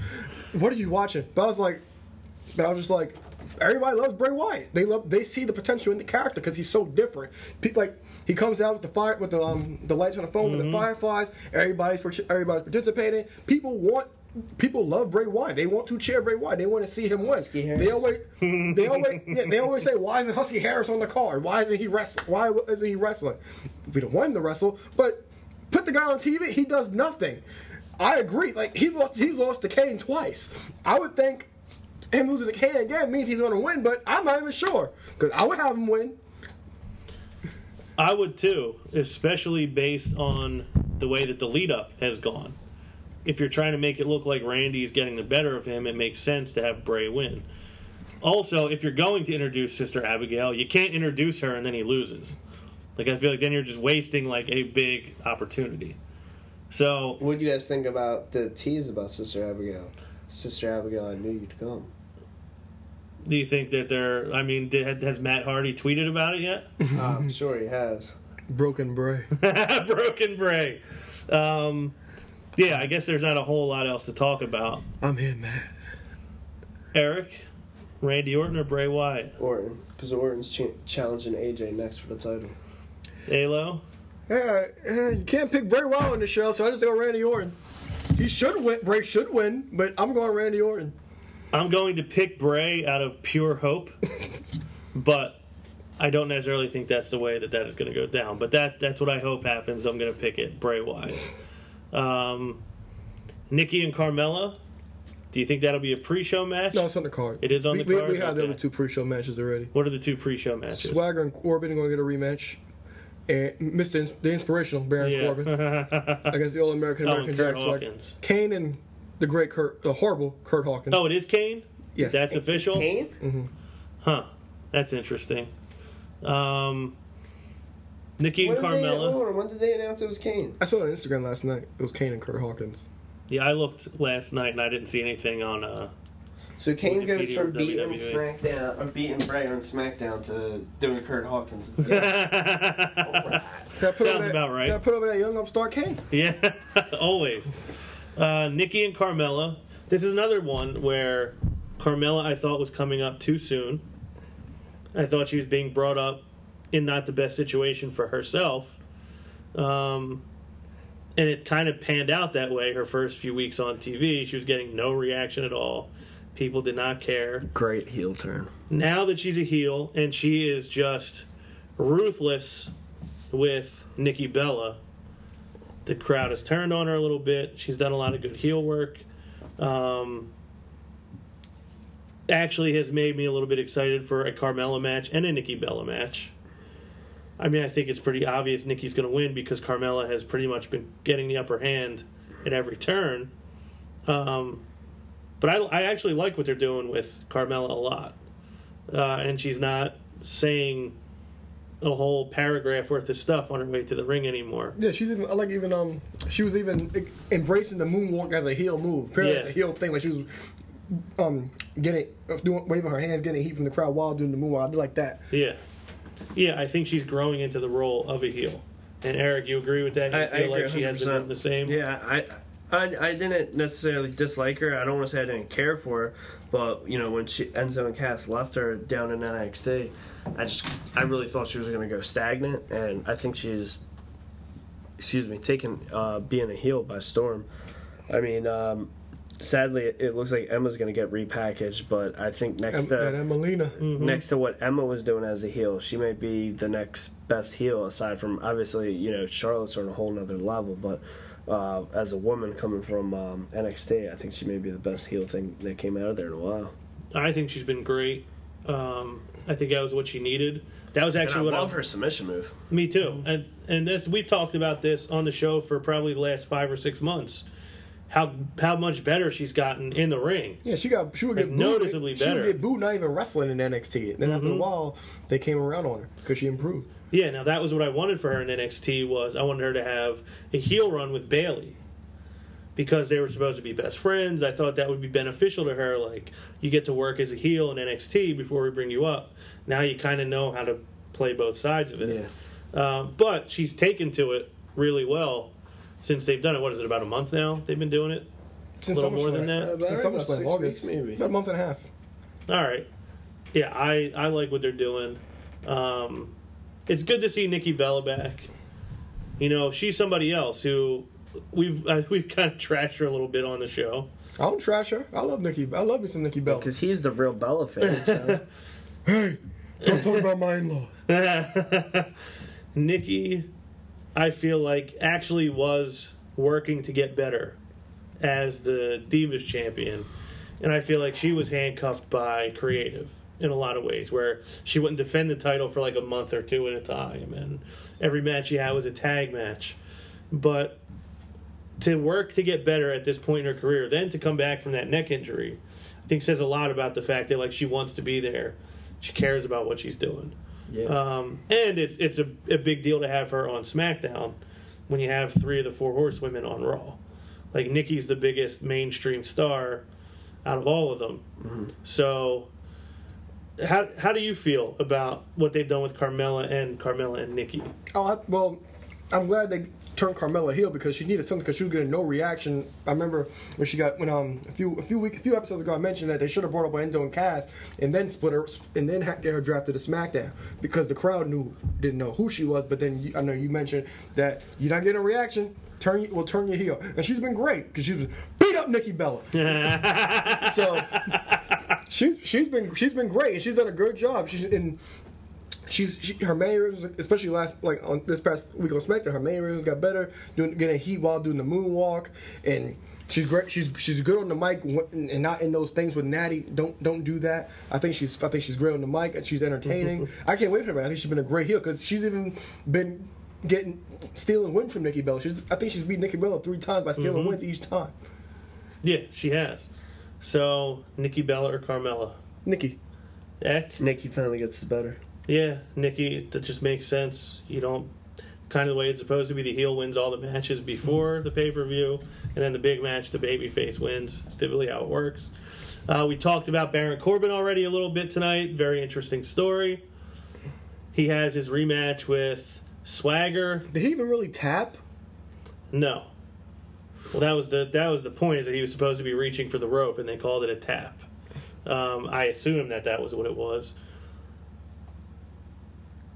What are you watching? But I was like, but I was just like, everybody loves Bray Wyatt. They love, they see the potential in the character because he's so different. Like he comes out with the fire, with the um, the lights on the phone with the fireflies. Everybody's everybody's participating. People want. People love Bray Wyatt. They want to cheer Bray Wyatt. They want to see him win. Harris. They always, they always, yeah, they always say, "Why isn't Husky Harris on the card? Why isn't he wrestling? Why isn't he wrestling? We don't want him to wrestle, but put the guy on TV. He does nothing. I agree. Like he lost, he's lost to Kane twice. I would think him losing to Kane again means he's going to win, but I'm not even sure because I would have him win. I would too, especially based on the way that the lead up has gone. If you're trying to make it look like Randy's getting the better of him, it makes sense to have Bray win. Also, if you're going to introduce Sister Abigail, you can't introduce her and then he loses. Like I feel like then you're just wasting like a big opportunity. So What do you guys think about the tease about Sister Abigail? Sister Abigail, I knew you'd come. do you think that they're? I mean, did, has Matt Hardy tweeted about it yet? I'm sure he has. Broken Bray. Broken Bray. Um, yeah, I guess there's not a whole lot else to talk about. I'm here, man. Eric, Randy Orton, or Bray Wyatt? Orton, because Orton's ch- challenging AJ next for the title. Alo? Yeah, uh, yeah, uh, you can't pick Bray Wyatt on the show, so I just go Randy Orton. He should win. Bray should win, but I'm going Randy Orton. I'm going to pick Bray out of pure hope, but I don't necessarily think that's the way that that is going to go down. But that that's what I hope happens. I'm going to pick it, Bray Wyatt. Um, Nikki and Carmella. Do you think that'll be a pre-show match? No, it's on the card. It is on we, the card? We, had the Okay. other two pre-show matches already. What are the two pre-show matches? Swagger and Corbin are going to get a rematch. And Mr. Ins- the inspirational Baron Yeah. Corbin against the All American Oh, American and Kurt Jack Swagger. Hawkins. Kane and the great Kurt, the horrible Kurt Hawkins. Oh, it is Kane. Yeah. That's official. Kane? Huh. That's interesting. Um, Nikki and When did, they, Carmella. hold on, when did they announce it was Kane? I saw it on Instagram last night. It was Kane and Kurt Hawkins. Yeah, I looked last night and I didn't see anything on. Uh, So Kane goes Wikipedia or from beating WWE. SmackDown, or beating Bray on SmackDown to doing Kurt Hawkins. Gotta put Sounds over that- about right. Gotta put over that young upstart Kane. yeah, always. Uh, Nikki and Carmella. This is another one where Carmella I thought was coming up too soon. I thought she was being brought up in not the best situation for herself. Um, and it kind of panned out that way her first few weeks on TV. She was getting no reaction at all. People did not care. Great heel turn. now that she's a heel and she is just ruthless with Nikki Bella, the crowd has turned on her a little bit. She's done a lot of good heel work. Um, actually, has made me a little bit excited for a Carmella match and a Nikki Bella match. I mean, I think it's pretty obvious Nikki's going to win because Carmella has pretty much been getting the upper hand at every turn. Um, but I, I actually like what they're doing with Carmella a lot. Uh, and she's not saying a whole paragraph worth of stuff on her way to the ring anymore. Yeah, she's even. I like even um. She was even embracing the moonwalk as a heel move. Apparently, it's Yeah. a heel thing. Like she was um getting uh, doing waving her hands, getting heat from the crowd while doing the moonwalk. I do like that. Yeah. Yeah, I think she's growing into the role of a heel. And Eric, you agree with that? You I, I agree like she has been 100%. the same? Yeah, I I, I didn't necessarily dislike her. I don't want to say I didn't care for her, but you know when she Enzo and Cass left her down in NXT, I just I really thought she was going to go stagnant, and I think she's, excuse me, taking uh, being a heel by storm. I mean, um, sadly, it, it looks like Emma's going to get repackaged, but I think next Em- to that Emmalina. next to what Emma was doing as a heel, she may be the next best heel aside from obviously, you know, Charlotte's on a whole nother level, but uh, as a woman coming from um, NXT, I think she may be the best heel thing that came out of there in a while. I think she's been great. Um, I think that was what she needed. That was And I actually what love I, her submission move. Me too, and and that's we've talked about this on the show for probably the last five or six months. How how much better she's gotten in the ring. Yeah, she got she would get Like, booed. noticeably She better. would get booed not even wrestling in NXT. And Then after a while, they came around on her because she improved. Yeah, now that was what I wanted for her in NXT was I wanted her to have a heel run with Bayley. Because they were supposed to be best friends, I thought that would be beneficial to her. Like you get to work as a heel in NXT before we bring you up. Now you kind of know how to play both sides of it. Uh, but she's taken to it really well since they've done it. What is it? About a month now? They've been doing it. Since Little more than SummerSlam. that? Since About SummerSlam, six August, weeks, maybe. about a month and a half. All right. Yeah, I, I like what they're doing. Um, it's good to see Nikki Bella back. You know, she's somebody else who we've uh, we've kind of trashed her a little bit on the show. I don't trash her. I love Nikki. I love me some Nikki Bella. Because he's the real Bella fan. So. Hey, don't talk about my in-law. Nikki, I feel like actually was working to get better as the Divas champion, and I feel like she was handcuffed by creative in a lot of ways, where she wouldn't defend the title for like a month or two at a time, and every match she had was a tag match. But to work to get better at this point in her career, then to come back from that neck injury, I think says a lot about the fact that like she wants to be there, she cares about what she's doing. Yeah. Um, and it's it's a, a big deal to have her on SmackDown when you have three of the four horsewomen on Raw. Like Nikki's the biggest mainstream star out of all of them. So, how how do you feel about what they've done with Carmella and Carmella and Nikki? Oh, I, well, I'm glad they turned Carmella heel because she needed something because she was getting no reaction. I remember when she got when um a few a few week a few episodes ago I mentioned that they should have brought up Enzo and Cass and then split her and then ha- get her drafted to SmackDown because the crowd knew didn't know who she was. But then you, I know you mentioned that you're not getting a reaction. Turn will turn your heel, and she's been great because she's been beat up Nikki Bella. so she's she's been she's been great and she's done a good job. She's in she's she, her mannerisms, especially last like on this past week on SmackDown, her mannerisms got better, doing getting heat while doing the moonwalk, and she's great. She's she's good on the mic and and not in those things with Natty. Don't don't do that. I think she's I think she's great on the mic and she's entertaining. I can't wait for her. I think she's been a great heel because she's even been getting stealing wins from Nikki Bella. She's I think she's beat Nikki Bella three times by stealing mm-hmm. wins each time. Yeah, she has. So Nikki Bella or Carmella? Nikki. Eck? Nikki finally gets the better. Yeah, Nikki. That just makes sense. You don't kind of the way it's supposed to be. The heel wins all the matches before the pay per view, and then the big match, the baby face wins. Typically, how it works. Uh, we talked about Baron Corbin already a little bit tonight. Very interesting story. He has his rematch with Swagger. Did he even really tap? No. Well, that was the that was the point is that he was supposed to be reaching for the rope, and they called it a tap. Um, I assume that that was what it was.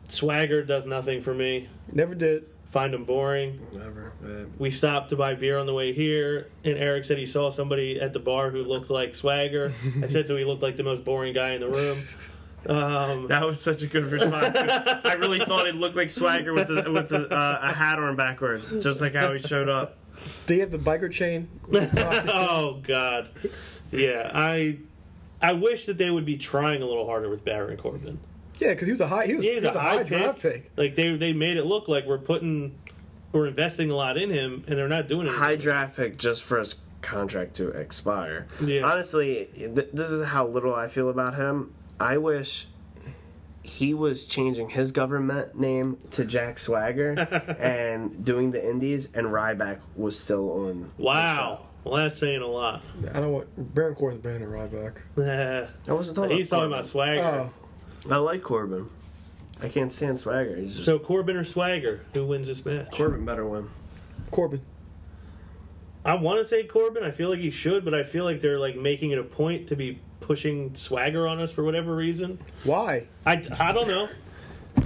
Swagger does nothing for me. Never did. Find him boring. Whatever. Uh, We stopped to buy beer on the way here, and Eric said he saw somebody at the bar who looked like Swagger. I said so he looked like the most boring guy in the room. Um, that was such a good response. I really thought it looked like Swagger with a, with a, uh, a hat on backwards, just like how he showed up. Do you have the biker chain? oh God, yeah. I I wish that they would be trying a little harder with Baron Corbin. Yeah, because he was a high. He was, Yeah, he he's was a high draft pick. pick. Like they they made it look like we're putting we're investing a lot in him, and they're not doing it. High draft pick just for his contract to expire. Yeah. Honestly, th- this is how little I feel about him. I wish he was changing his government name to Jack Swagger and doing the Indies, and Ryback was still on. the Wow, well that's saying a lot. I don't want Baron Corbin's banning Ryback. show. I wasn't talking. He's about talking about Swagger. Oh, I like Corbin. I can't stand Swagger. He's just So Corbin or Swagger, who wins this match? Corbin better win. Corbin. I want to say Corbin. I feel like he should, but I feel like they're like making it a point to be pushing swagger on us for whatever reason. Why? I, I don't know.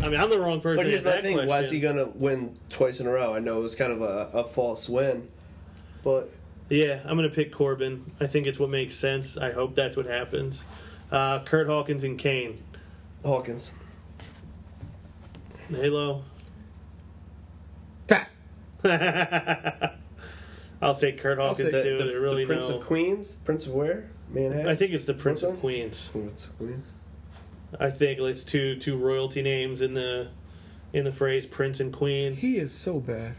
I mean, I'm the wrong person. But to here's ask the that thing: question. was he gonna win twice in a row? I know it was kind of a, a false win, but Yeah, I'm gonna pick Corbin. I think it's what makes sense. I hope that's what happens. Uh, Kurt Hawkins and Kane. Hawkins. Halo. I'll say Kurt Hawkins say too. the, there really the Prince no. of Queens, Prince of where? Manhattan. I think it's the Prince of Queens. Prince of Queens. I think it's two two royalty names in the in the phrase Prince and Queen. He is so bad.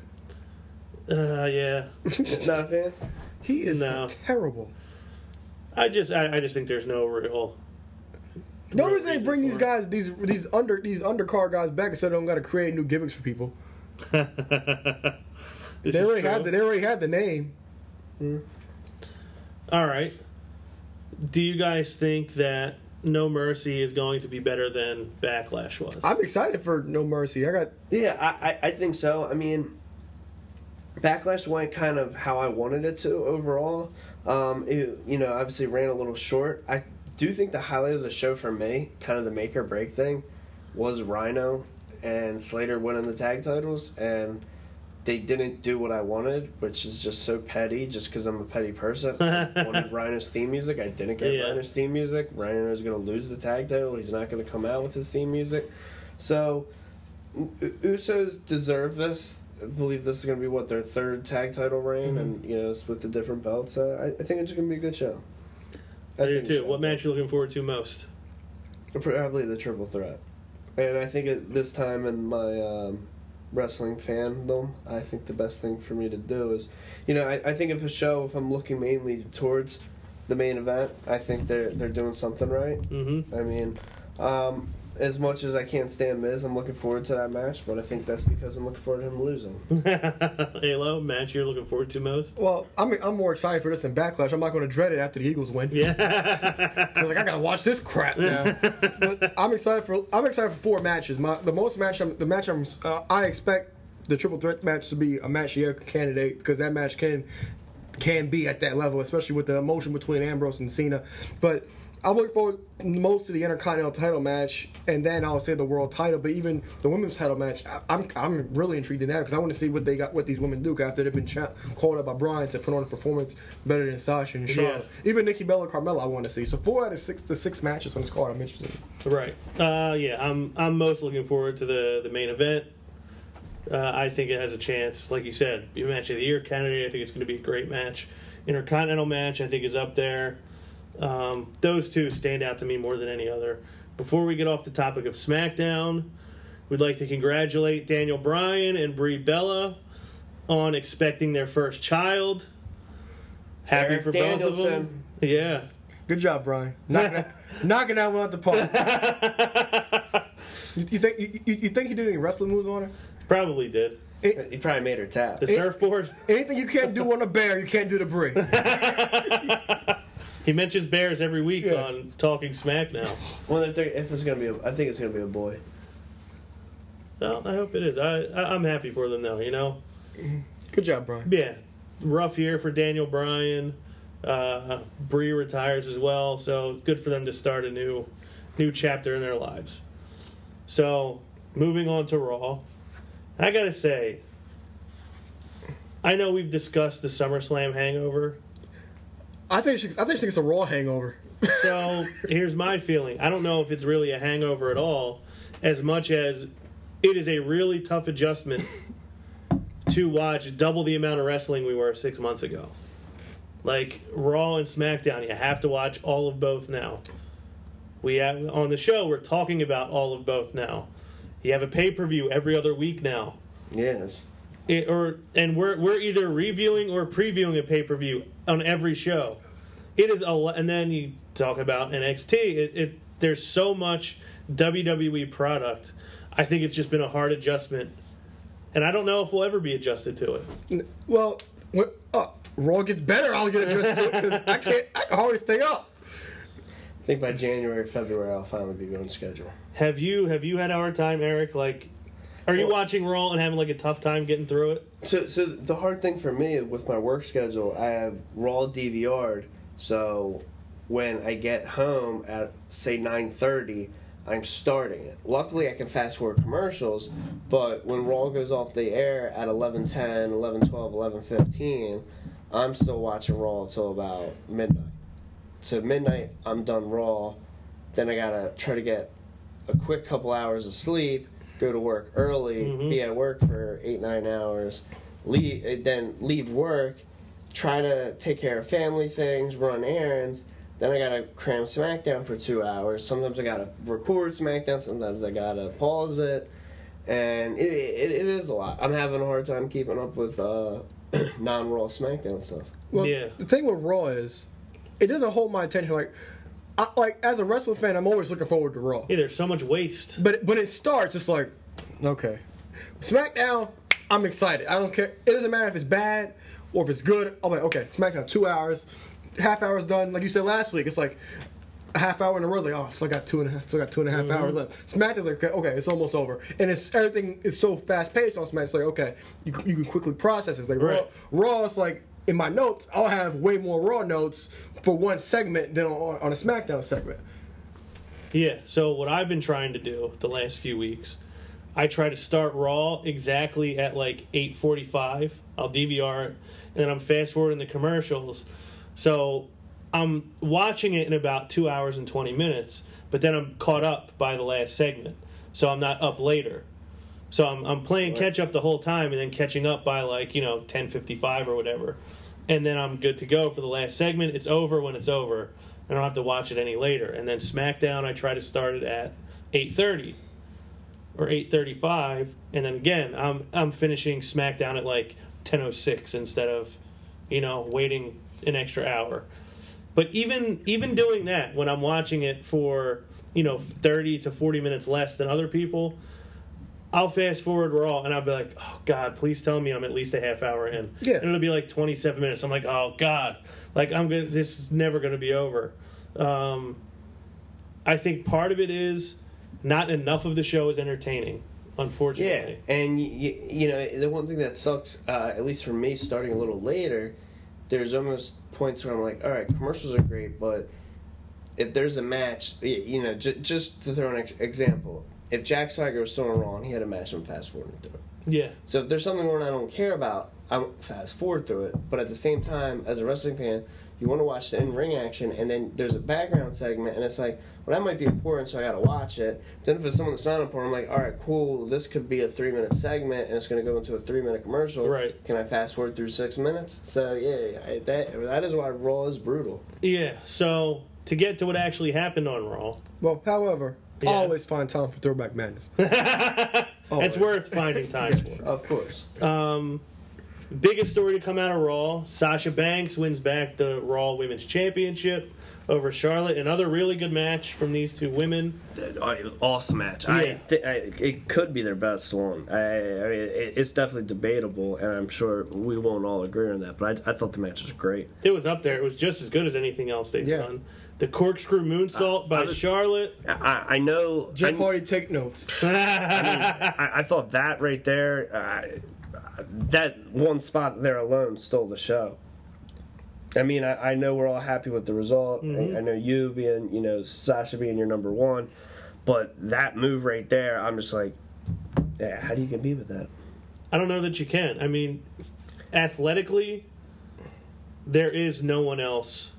Uh, yeah. Not a fan. He is No. terrible. I just I, I just think there's no real. The only real reason they bring these guys, these these under these undercard guys back, instead of them got to create new gimmicks for people. This They is already true. had the, they already had the name. All right. Do you guys think that No Mercy is going to be better than Backlash was? I'm excited for No Mercy. I got Yeah, I, I, I think so. I mean, Backlash went kind of how I wanted it to overall. Um, it, you know, obviously ran a little short. I do think the highlight of the show for me, kind of the make or break thing, was Rhino and Slater winning the tag titles, and they didn't do what I wanted, which is just so petty. Just because I'm a petty person, I wanted Rhino's theme music. I didn't get Yeah. Rhino's theme music. Rhino's going to lose the tag title. He's not going to come out with his theme music. So U- Usos deserve this. I believe this is going to be what their third tag title reign, and you know, it's with the different belts. Uh, I, I think it's going to be a good show. I do too. What match you looking forward to most? Probably the triple threat, and I think at this time in my um, wrestling fandom, I think the best thing for me to do is, you know, I, I think if a show, if I'm looking mainly towards the main event, I think they're they're doing something right. Mm-hmm. I mean, um, as much as I can't stand Miz, I'm looking forward to that match, but I think that's because I'm looking forward to him losing. Halo match you're looking forward to most? well. I'm I'm more excited for this than Backlash. I'm not going to dread it after the Eagles win. Yeah. 'Cause, like I gotta watch this crap now. but I'm excited for I'm excited for four matches. My the most match I'm, the match I'm uh, I expect the triple threat match to be a match of year candidate because that match can can be at that level, especially with the emotion between Ambrose and Cena. But I'm looking forward most to the Intercontinental title match, and then I'll say the world title. But even the women's title match, I- I'm I'm really intrigued in that because I want to see what they got, what these women do after they've been cha- called up by Bryan to put on a performance better than Sasha and Charlotte. Even Nikki Bella, and Carmella, I want to see. So four out of six the six matches on this card, I'm interested. in. Right. Uh, yeah, I'm I'm most looking forward to the the main event. Uh, I think it has a chance, like you said, be match of the year candidate. I think it's going to be a great match. Intercontinental match, I think, is up there. Um, those two stand out to me more than any other. Before we get off the topic of SmackDown, we'd like to congratulate Daniel Bryan and Brie Bella on expecting their first child. Happy Eric for both of them. Yeah. Good job, Bryan. Knocking, out, knocking that one out the park. you, you think you, you you think he did any wrestling moves on her? Probably did. He probably made her tap. The surfboard. Anything you can't do on a bear, you can't do to Brie. He mentions bears every week Yeah. on Talking Smack now. Well, if, if it's gonna be, a, I think it's gonna be a boy. Well, I hope it is. I, I I'm happy for them though. You know, Good job, Bryan. yeah, rough year for Daniel Bryan. Uh, Brie retires as well, so it's good for them to start a new new chapter in their lives. So, moving on to Raw, I gotta say, I know we've discussed the SummerSlam hangover. I think she, I think she it's a raw hangover. So here's my feeling. I don't know if it's really a hangover at all, as much as it is a really tough adjustment to watch double the amount of wrestling we were six months ago. Like Raw and SmackDown, you have to watch all of both now. We have on the show we're talking about all of both now. You have a pay per view every other week now. Yes. It, or and we're we're either reviewing or previewing a pay per view on every show. It is a lo- and then you talk about NXT. It, it there's so much WWE product. I think it's just been a hard adjustment, and I don't know if we'll ever be adjusted to it. Well, when uh, Raw gets better, I'll get adjusted to it 'cause I can't. I can hardly stay up. I think by January, February, I'll finally be on schedule. Have you have you had a hard time, Eric? Like Are you watching Raw and having like a tough time getting through it? So, so the hard thing for me with my work schedule, I have Raw DVR'd. So, when I get home at say nine thirty, I'm starting it. Luckily, I can fast forward commercials, but when Raw goes off the air at 11:10, 11:12, 11:15, I'm still watching Raw until about midnight. So midnight, I'm done Raw. Then I gotta try to get a quick couple hours of sleep, go to work early, be at work for eight nine hours, leave eh, then leave work, try to take care of family things, run errands. Then I gotta cram SmackDown for two hours. Sometimes I gotta record SmackDown. Sometimes I gotta pause it, and it it, it is a lot. I'm having a hard time keeping up with uh, non Raw SmackDown stuff. Well, Yeah. the thing with Raw is, it doesn't hold my attention. Like, I, like as a wrestling fan, I'm always looking forward to Raw. Yeah, there's so much waste. But when it starts, it's like, okay, SmackDown. I'm excited. I don't care. It doesn't matter if it's bad or if it's good. I'm like, okay, SmackDown, two hours, half hour's done. Like you said last week, it's like a half hour in a row. Like, oh, still got two and a half, still got two and a half mm-hmm. hours left. SmackDown's like, okay, okay, it's almost over, and it's everything is so fast paced on SmackDown. It's like, okay, you, you can quickly process. it. It's like Right. Raw. Raw is like in my notes. I'll have way more Raw notes for one segment than on, on a SmackDown segment. Yeah. So what I've been trying to do the last few weeks, I try to start Raw exactly at like eight forty-five. I'll DVR it, and then I'm fast forwarding the commercials. So I'm watching it in about two hours and twenty minutes, but then I'm caught up by the last segment, so I'm not up later. So I'm I'm playing catch up the whole time, and then catching up by like you know ten fifty five or whatever, and then I'm good to go for the last segment. It's over when it's over. I don't have to watch it any later. And then SmackDown, I try to start it at eight thirty or eight thirty five, and then again I'm I'm finishing SmackDown at like ten oh six instead of you know waiting an extra hour. But even even doing that when I'm watching it for you know thirty to forty minutes less than other people, I'll fast forward Raw and I'll be like, oh God, please tell me I'm at least a half hour in. Yeah. And it'll be like 27 minutes. I'm like, oh God, like I'm gonna. This is never gonna be over. Um, I think part of it is not enough of the show is entertaining. unfortunately. Yeah, Unfortunately. and you, you know the one thing that sucks, uh, at least for me, starting a little later, there's almost points where I'm like, all right, commercials are great, but if there's a match, you know, j- just to throw an ex- example, if Jack Swagger was still on Raw and he had a match, I'm fast forwarding through it. Yeah. So if there's something going on I don't care about, I'm fast forward through it. But at the same time, as a wrestling fan, you want to watch the in ring action, and then there's a background segment, and it's like, well, that might be important, so I got to watch it. Then if it's someone that's not important, I'm like, all right, cool, this could be a three minute segment, and it's going to go into a three minute commercial. Right. Can I fast forward through six minutes? So yeah, I, that that is why Raw is brutal. Yeah. So to get to what actually happened on Raw, Well, however, Yeah. Always find time for throwback madness. it's worth finding time for. Of course. Um, biggest story to come out of Raw: Sasha Banks wins back the Raw Women's Championship over Charlotte. Another really good match from these two women. awesome match. Yeah. I, thi- I it could be their best one. I, I mean, it, it's definitely debatable, and I'm sure we won't all agree on that. But I, I thought the match was great. It was up there. It was just as good as anything else they've Yeah. done. The corkscrew moonsault by I was- Charlotte. I, I know. Jeff I, Hardy, take notes. I, I thought that right there, uh, that one spot there alone stole the show. I mean, I, I know we're all happy with the result. I, I know you being, you know, Sasha being your number one, but that move right there, I'm just like, yeah, how do you compete with that? I don't know that you can. I mean, athletically, there is no one else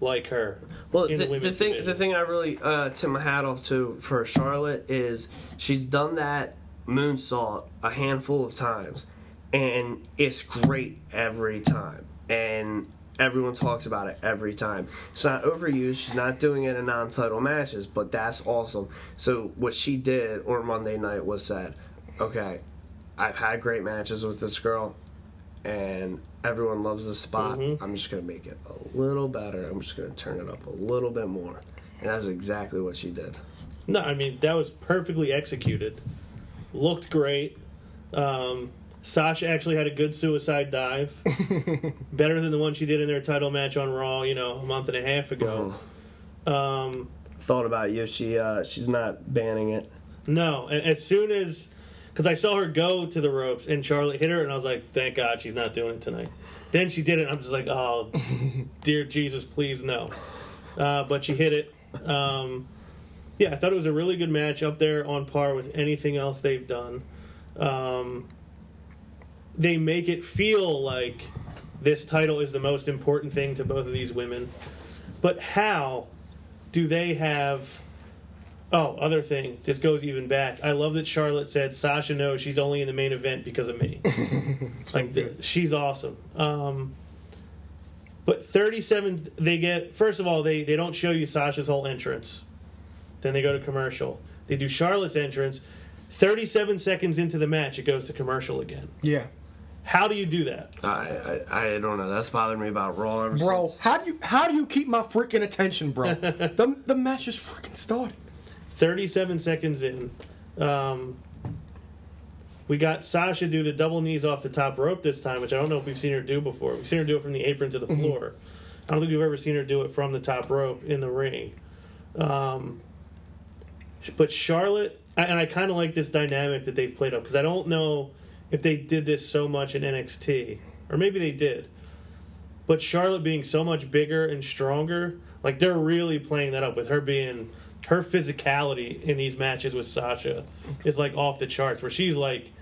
like her. Well, in the, the, the thing, division. the thing I really uh, tip my hat off to for Charlotte is she's done that moonsault a handful of times, and it's great every time, and everyone talks about it every time. It's not overused. She's not doing it in non-title matches, but that's awesome. So what she did on Monday night was said, okay, I've had great matches with this girl and everyone loves the spot. I'm just gonna make it a little better. I'm just gonna turn it up a little bit more, and that's exactly what she did. No, I mean that was perfectly executed. Looked great. Um, Sasha actually had a good suicide dive, better than the one she did in their title match on Raw. You know, a month and a half ago. Um, Thought about you. She uh, she's not banning it. no, and as soon as because I saw her go to the ropes and Charlotte hit her, and I was like, thank God she's not doing it tonight. Then she did it, and I'm just like, oh, dear Jesus, please no. Uh, but she hit it. Um, yeah, I thought it was a really good match up there on par with anything else they've done. Um, they make it feel like this title is the most important thing to both of these women. But how do they have. Oh, other thing. This goes even back. I love that Charlotte said Sasha knows she's only in the main event because of me. like th- she's awesome. Um, but 37, they get first of all they they don't show you Sasha's whole entrance. Then they go to commercial. They do Charlotte's entrance. 37 seconds into the match, it goes to commercial again. Yeah, How do you do that? I, I I don't know. That's bothered me about Raw ever bro. since. How do you how do you keep my freaking attention, bro? the the match is freaking started. 37 seconds in. Um, we got Sasha do the double knees off the top rope this time, which I don't know if we've seen her do before. We've seen her do it from the apron to the floor. I don't think we've ever seen her do it from the top rope in the ring. Um, but Charlotte, and I kind of like this dynamic that they've played up because I don't know if they did this so much in NXT, or maybe they did. But Charlotte being so much bigger and stronger, like they're really playing that up with her being her physicality in these matches with Sasha is like off the charts. Where she's like,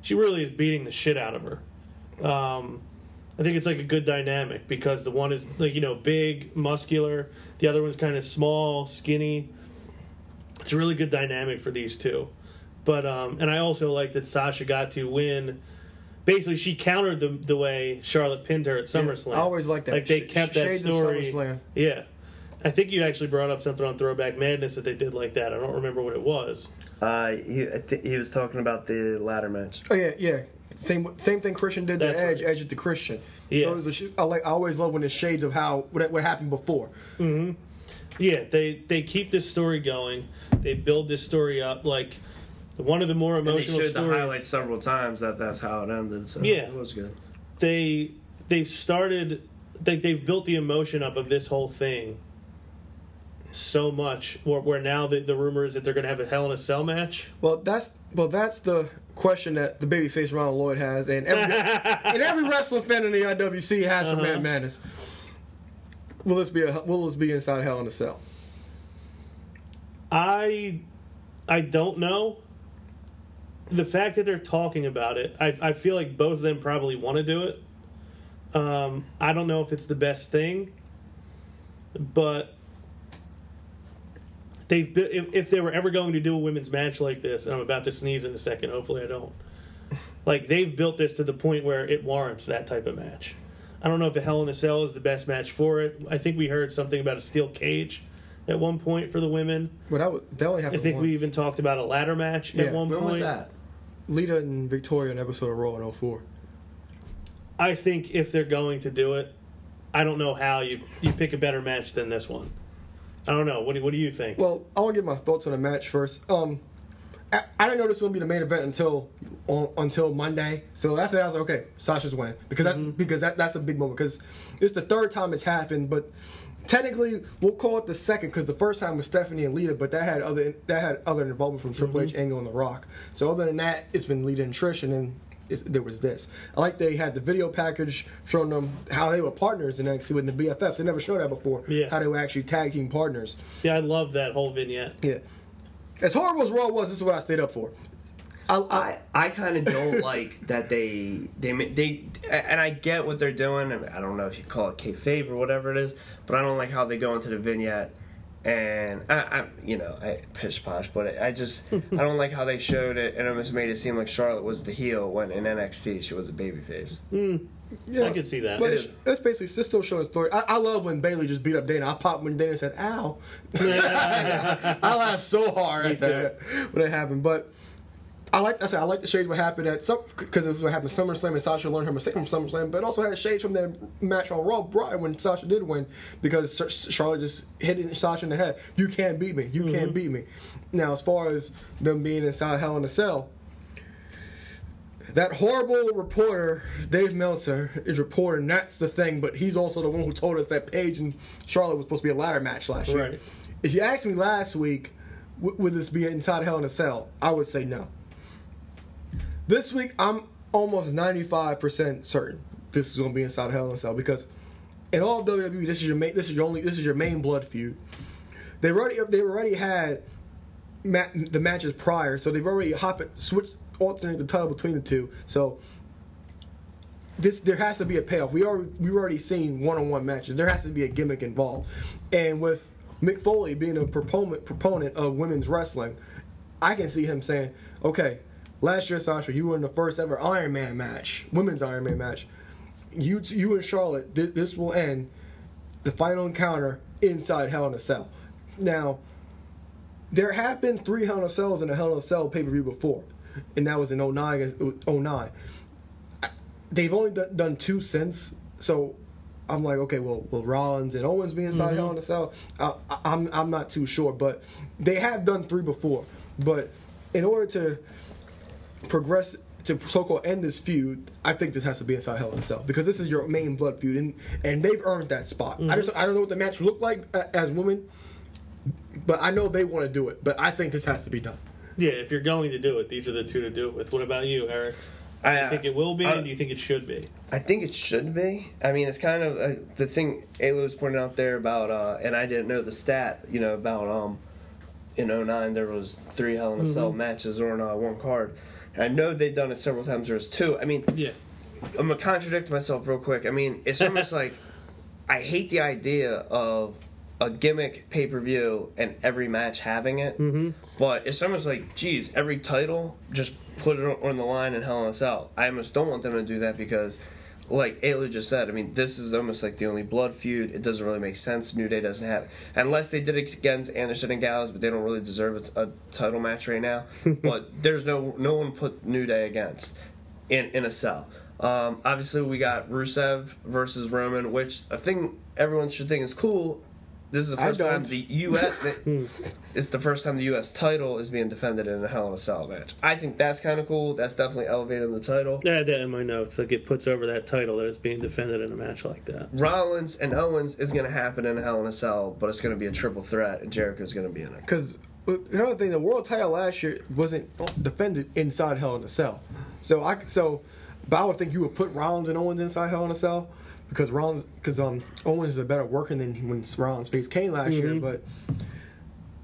she really is beating the shit out of her. Um, I think it's like a good dynamic because the one is like you know big, muscular, the other one's kind of small, skinny. It's a really good dynamic for these two. But um, and I also like that Sasha got to win. Basically, she countered the the way Charlotte pinned her at SummerSlam. I always like that. Like they Sh- kept that story. Yeah, I think you actually brought up something on Throwback Madness that they did like that. I don't remember what it was. Uh, he I thi- he was talking about the ladder match. Oh yeah, yeah. Same same thing Christian did to That's Edge, right. Edge to Christian. Yeah. So it was a sh- I like I always love when it's shades of how what, what happened before. Mhm. Yeah, they they keep this story going. They build this story up like one of the more And they emotional showed the stories. highlights several times that that's how it ended. So Yeah. it was good. they they've started they, they've built the emotion up of this whole thing so much where, where now the, the rumor is that they're going to have a hell in a cell match Well, that's well, that's the question that the babyface Ronald Lloyd has, and every, and every wrestling fan in the IWC has from Uh-huh. Mad Madness. Will this be a will this be inside Hell in a Cell? i i don't know the fact that they're talking about it i, I feel like both of them probably want to do it. Um, i don't know if it's the best thing but they've bu- if, if they were ever going to do a women's match like this and i'm about to sneeze in a second hopefully i don't like they've built this to the point where it warrants that type of match. I don't know if a hell in a cell is the best match for it. I think we heard something about a steel cage at one point for the women. But that would that only i happened think we even talked about a ladder match Yeah. at one When point. was that? Lita and Victoria in episode of Raw in 04. i think if they're going to do it i don't know how you you pick a better match than this one i don't know what do, what do you think Well, I'll give my thoughts on the match first. Um, I, I didn't know this was gonna be the main event until on, until Monday. So after that, I was like, okay, Sasha's winning because that because that that's a big moment because it's the third time it's happened, but. Technically, we'll call it the second because the first time was Stephanie and Lita, but that had other that had other involvement from Triple H, Angle, and The Rock. So other than that, it's been Lita and Trish, and then it's, there was this. I like they had the video package showing them how they were partners in NXT with the BFFs. They never showed that before. Yeah. How they were actually tag team partners. yeah i love that whole vignette Yeah. As horrible as Raw was, this is what I stayed up for. I, I, I, I kind of don't like that they they they and I get what they're doing. and I don't know if you call it kayfabe or whatever it is, but I don't like how they go into the vignette and I, I you know I pish posh, but I just I don't like how they showed it and almost made it seem like Charlotte was the heel when in NXT she was a babyface. Mm. yeah. I can see that. But It it's, it's basically it's still showing a story. I, I love when Bayley just beat up Dana. I popped when Dana said, "Ow!" I laughed so hard Me at that when it happened. But I like I said I like the shades what happened at some because it was what happened at SummerSlam and Sasha learned her mistake from SummerSlam, but it also had shades from that match on Raw Brian when Sasha did win because Charlotte just hit Sasha in the head. You can't beat me. You can't mm-hmm. beat me. Now as far as them being inside Hell in a Cell. That horrible reporter, Dave Meltzer, is reporting that's the thing, but he's also the one who told us that Paige and Charlotte was supposed to be a ladder match last year. Right. If you asked me last week, would this be inside Hell in a Cell? I would say no. This week, I'm almost 95% certain this is going to be inside Hell in a Cell because in all WWE, this is your main, this is your only, this is your main blood feud. They've already, they already had ma- the matches prior, so they've already hop it, switched, alternate the title between the two. So this there has to be a payoff. We are we've already seen one on one matches. There has to be a gimmick involved, and with Mick Foley being a proponent proponent of women's wrestling, I can see him saying, "Okay, last year, Sasha, you were in the first ever Iron Man match, women's Iron Man match. You you and Charlotte, th- this will end the final encounter inside Hell in a Cell." Now, there have been three Hell in a Cells in a Hell in a Cell pay per view before, and that was in 09, against- 09 they've only done, done two since. So I'm like, okay, well, will Rollins and Owens be inside Hell in a mm-hmm. Cell? I, I- I'm I'm not too sure, but they have done three before. But in order to progress to so-called end this feud, I think this has to be inside Hell in a Cell because this is your main blood feud, and and they've earned that spot. I just I don't know what the match looked like a- as women, but I know they want to do it. But I think this has to be done. Yeah, if you're going to do it, these are the two to do it with. What about you, Eric? Do I think it will be, I- and do you think it should be? I think it should be. I mean, it's kind of uh, the thing Ayla was pointing out there about, uh, and I didn't know the stat, you know, about um, in 09 there was three Hell in a Cell matches on uh, one card. And I know they've done it several times. There's two. I mean, Yeah. I'm gonna contradict myself real quick. I mean, it's almost like I hate the idea of a gimmick pay per view and every match having it. Mm-hmm. But it's almost like, geez, every title just put it on the line and Hell in a Cell. I almost don't want them to do that because, like Ayla just said, I mean, this is almost like the only blood feud. It doesn't really make sense. New Day doesn't have, unless they did it against Anderson and Gallows, but they don't really deserve a, a title match right now. but there's no no one put New Day against in in a cell. Um, obviously, we got Rusev versus Roman, which I think everyone should think is cool. This is the first time the U.S. Hmm. it's the first time the U.S. title is being defended in a Hell in a Cell match. I think that's kind of cool. That's definitely elevating the title. I had that in my notes. Like it puts over that title that it's being defended in a match like that. Rollins and Owens is going to happen in a Hell in a Cell, but it's going to be a triple threat, and Jericho's going to be in it. Because another thing, the world title last year wasn't defended inside Hell in a Cell. So I so, but I would think you would put Rollins and Owens inside Hell in a Cell because Rollins because um Owens is a better worker than when Rollins faced Kane last year. But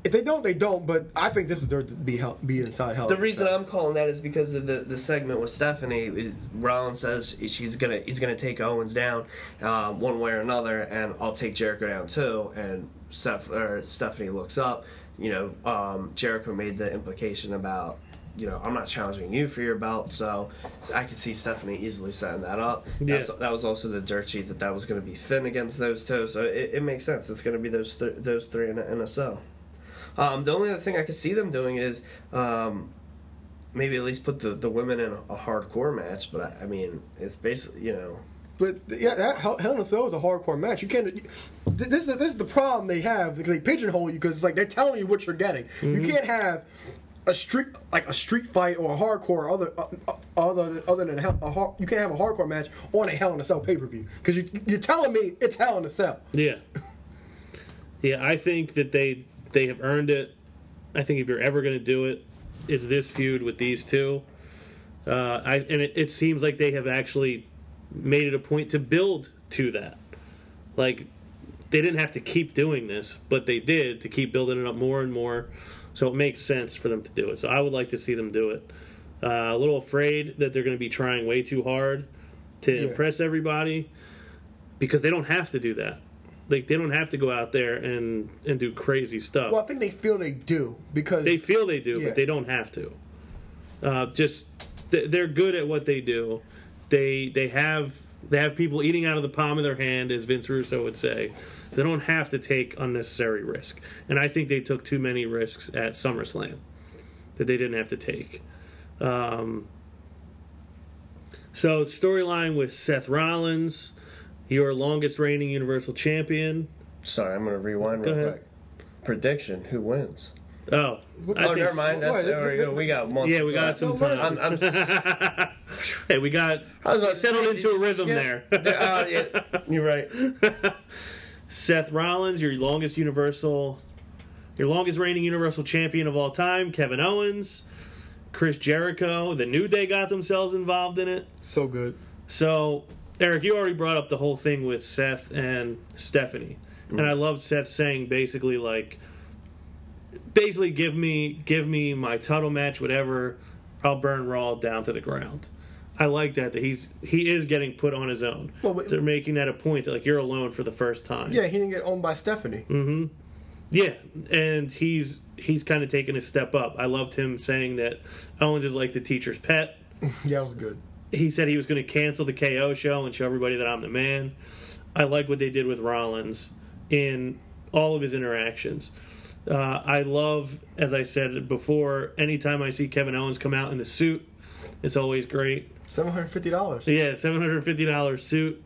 if they don't, they don't. But I think this is their to be hell, be inside Hell. The reason Cell. I'm calling that is because of the, the segment with Stephanie. is Rollins says she's gonna he's gonna take Owens down uh, one way or another, and I'll take Jericho down too. And Steph, or Stephanie looks up. You know, um, Jericho made the implication about you know I'm not challenging you for your belt, so, so I could see Stephanie easily setting that up. That's, that was also the dirt sheet that that was going to be Finn against those two, so it, it makes sense. It's going to be those th- those three in a, in a cell. Um, the only other thing I could see them doing is um, maybe at least put the, the women in a, a hardcore match. But I, I mean, it's basically you know But yeah, that Hell in a Cell is a hardcore match. You can't. You, this is this is the problem they have because they pigeonhole you because it's like they're telling you what you're getting. You can't have a street like a street fight or a hardcore other uh, other other than a, a har- you can't have a hardcore match on a Hell in a Cell pay per view because you, you're telling me it's Hell in a Cell. Yeah. Yeah, I think that they they have earned it. I think if you're ever going to do it, it's this feud with these two. Uh, I and it, it seems like they have actually made it a point to build to that. Like they didn't have to keep doing this, but they did to keep building it up more and more. So it makes sense for them to do it. So I would like to see them do it. Uh, a little afraid that they're going to be trying way too hard to Yeah. impress everybody because they don't have to do that. Like they don't have to go out there and and do crazy stuff. Well, I think they feel they do because They feel they do, Yeah. but they don't have to. Uh, just they're good at what they do. They they have they have people eating out of the palm of their hand, as Vince Russo would say. They don't have to take unnecessary risk, and I think they took too many risks at SummerSlam that they didn't have to take. Um, so storyline with Seth Rollins, your longest reigning Universal Champion. sorry, I'm going to rewind real ahead. quick. Prediction: Who wins? Oh, I Oh, never mind. That's there we go. We got months. Yeah, we got some time. I'm, I'm Hey, we got I was about settled say, into a rhythm skip- there. Uh, yeah, you're right. Seth Rollins, your longest Universal, your longest reigning Universal Champion of all time, Kevin Owens, Chris Jericho, the New Day got themselves involved in it. So good. So, Eric, you already brought up the whole thing with Seth and Stephanie, and I love Seth saying basically like, basically give me give me my title match, whatever. I'll burn Raw down to the ground. I like that that he's he is getting put on his own. Well, but- They're making that a point that like you're alone for the first time. Yeah, he didn't get owned by Stephanie. Mm-hmm. Yeah, and he's he's kind of taken a step up. I loved him saying that Owens is like the teacher's pet. Yeah, it was good. He said he was going to cancel the KO show and show everybody that I'm the man. I like what they did with Rollins in all of his interactions. Uh, I love, as I said before, anytime I see Kevin Owens come out in the suit, it's always great. Seven hundred fifty dollars. Yeah, seven hundred fifty dollars suit.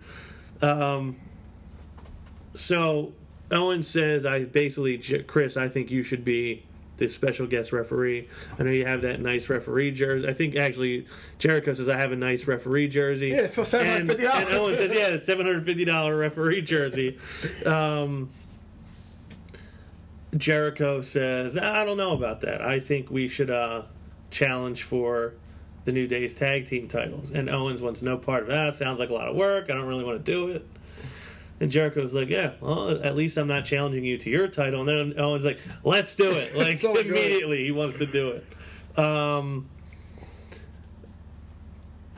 Um, so Owen says, "I basically, Chris, I think you should be the special guest referee. I know you have that nice referee jersey. I think actually Jericho says I have a nice referee jersey. Yeah, it's for $750. and Owen says, yeah, seven hundred fifty dollar referee jersey. Um, Jericho says, I don't know about that. I think we should uh, challenge for the New Day's tag team titles. And Owens wants no part of that. Sounds like a lot of work. I don't really want to do it. And Jericho's like, yeah, well, at least I'm not challenging you to your title. And then Owens like, let's do it. Like So good. immediately, he wants to do it. Um,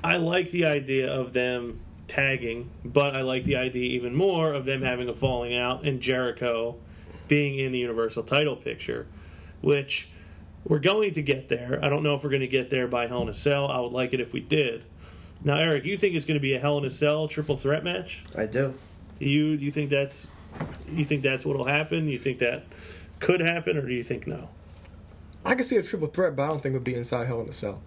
I like the idea of them tagging, but I like the idea even more of them having a falling out and Jericho being in the Universal title picture, which we're going to get there. I don't know if we're going to get there by Hell in a Cell. I would like it if we did. Now, Eric, you think it's going to be a Hell in a Cell triple threat match? I do. You you think that's you think that's what'll happen? You think that could happen, or do you think no? I can see a triple threat, but I don't think it would be inside Hell in a Cell.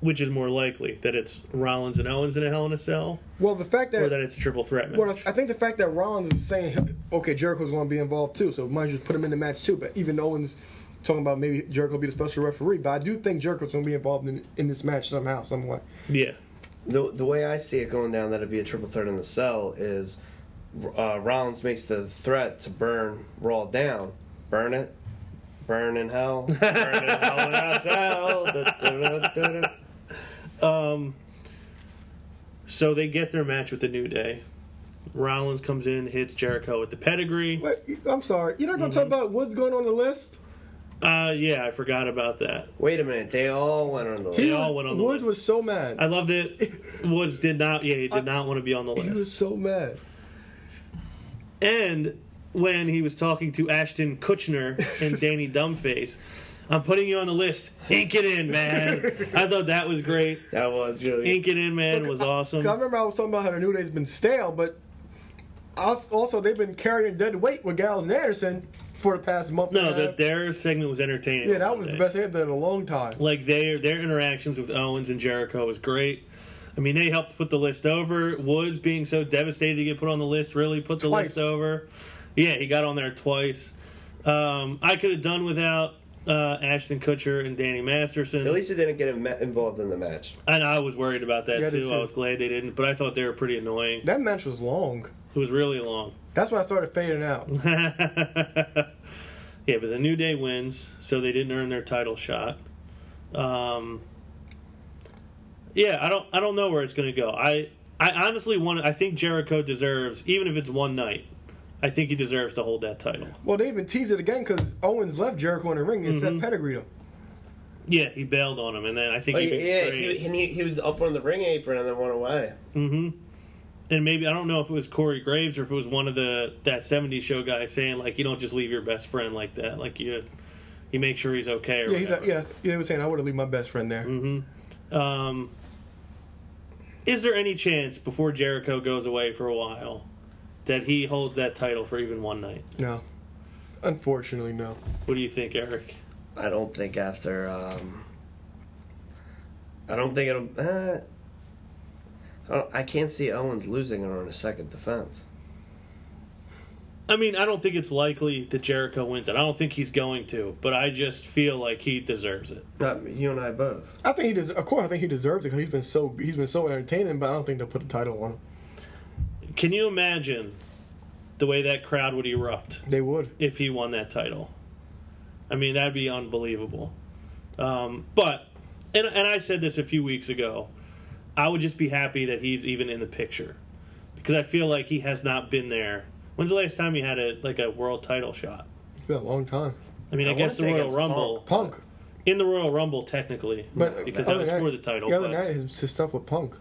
Which is more likely that it's Rollins and Owens in a Hell in a Cell, Well, the fact that or that it's a triple threat match? Well, I think the fact that Rollins is saying, okay, Jericho's going to be involved too, so might just put him in the match too. But even Owens talking about maybe Jericho be the special referee, but I do think Jericho's going to be involved in, in this match somehow, some way. yeah, The the way I see it going down that it'd be a triple threat in the cell is uh, Rollins makes the threat to burn Raw down, burn it, burn in hell, burn in hell in a cell. Da. So they get their match with the New Day. Rollins comes in, hits Jericho with the pedigree. Wait, I'm sorry, you're not going to talk about what's going on the list? Uh, yeah, I forgot about that. Wait a minute, they all went on the list. They list. all went on the Woods list. was so mad. I loved it. Woods did not. Yeah, he did not want to be on the list. he was so mad. And when he was talking to Ashton Kutcher and Danny Dumbface, I'm putting you on the list. Ink it in, man. I thought that was great. That was really. Ink it in, man, was awesome. 'Cause I remember I was talking about how the New Day's been stale, but als- also they've been carrying dead weight with Gallows and Anderson for the past month. No, and a that their segment was entertaining. yeah, that was the best thing they've done in a long time. Like their their interactions with Owens and Jericho was great. I mean, they helped put the list over. Woods being so devastated to get put on the list really put the Twice. list over. Yeah, he got on there twice. Um, I could have done without uh, Ashton Kutcher and Danny Masterson. At least they didn't get him involved in the match. And I was worried about that Yeah, I did too. I was glad they didn't, but I thought they were pretty annoying. That match was long. It was really long. That's when I started fading out. Yeah, but the New Day wins, so they didn't earn their title shot. Um, yeah, I don't, I don't know where it's going to go. I, I honestly want. I think Jericho deserves, even if it's one night. I think he deserves to hold that title. Well, they even teased it again because Owens left Jericho in the ring and Mm-hmm. Seth pedigreed him. Yeah, he bailed on him, and then I think Oh, he yeah, betrayed- he, he, he was up on the ring apron and then went away. Mm-hmm. And maybe I don't know if it was Corey Graves or if it was one of the that '70s show guys saying like you don't just leave your best friend like that, like you you make sure he's okay. Or Yeah, he's whatever. yeah, yeah. He was saying I would have leave my best friend there. Mm-hmm. Um, is there any chance before Jericho goes away for a while that he holds that title for even one night? No, unfortunately, no. What do you think, Eric? I don't think after. Um, I don't think it'll. Uh, I, don't, I can't see Owens losing her on a second defense. I mean, I don't think it's likely that Jericho wins it. I don't think he's going to, but I just feel like he deserves it. Not you and I both. I think he does. Of course, I think he deserves it because he's been so he's been so entertaining. But I don't think they'll put the title on him. Can you imagine the way that crowd would erupt They would. if he won that title? I mean, that'd be unbelievable. Um, but and and I said this a few weeks ago. I would just be happy that he's even in the picture because I feel like he has not been there. When's the last time he had a like a world title shot? It's been a long time. I mean, I, I guess the say Royal against Rumble Punk. in the Royal Rumble technically, But because the that was other for night- the title, The other but- night, his, his stuff with Punk.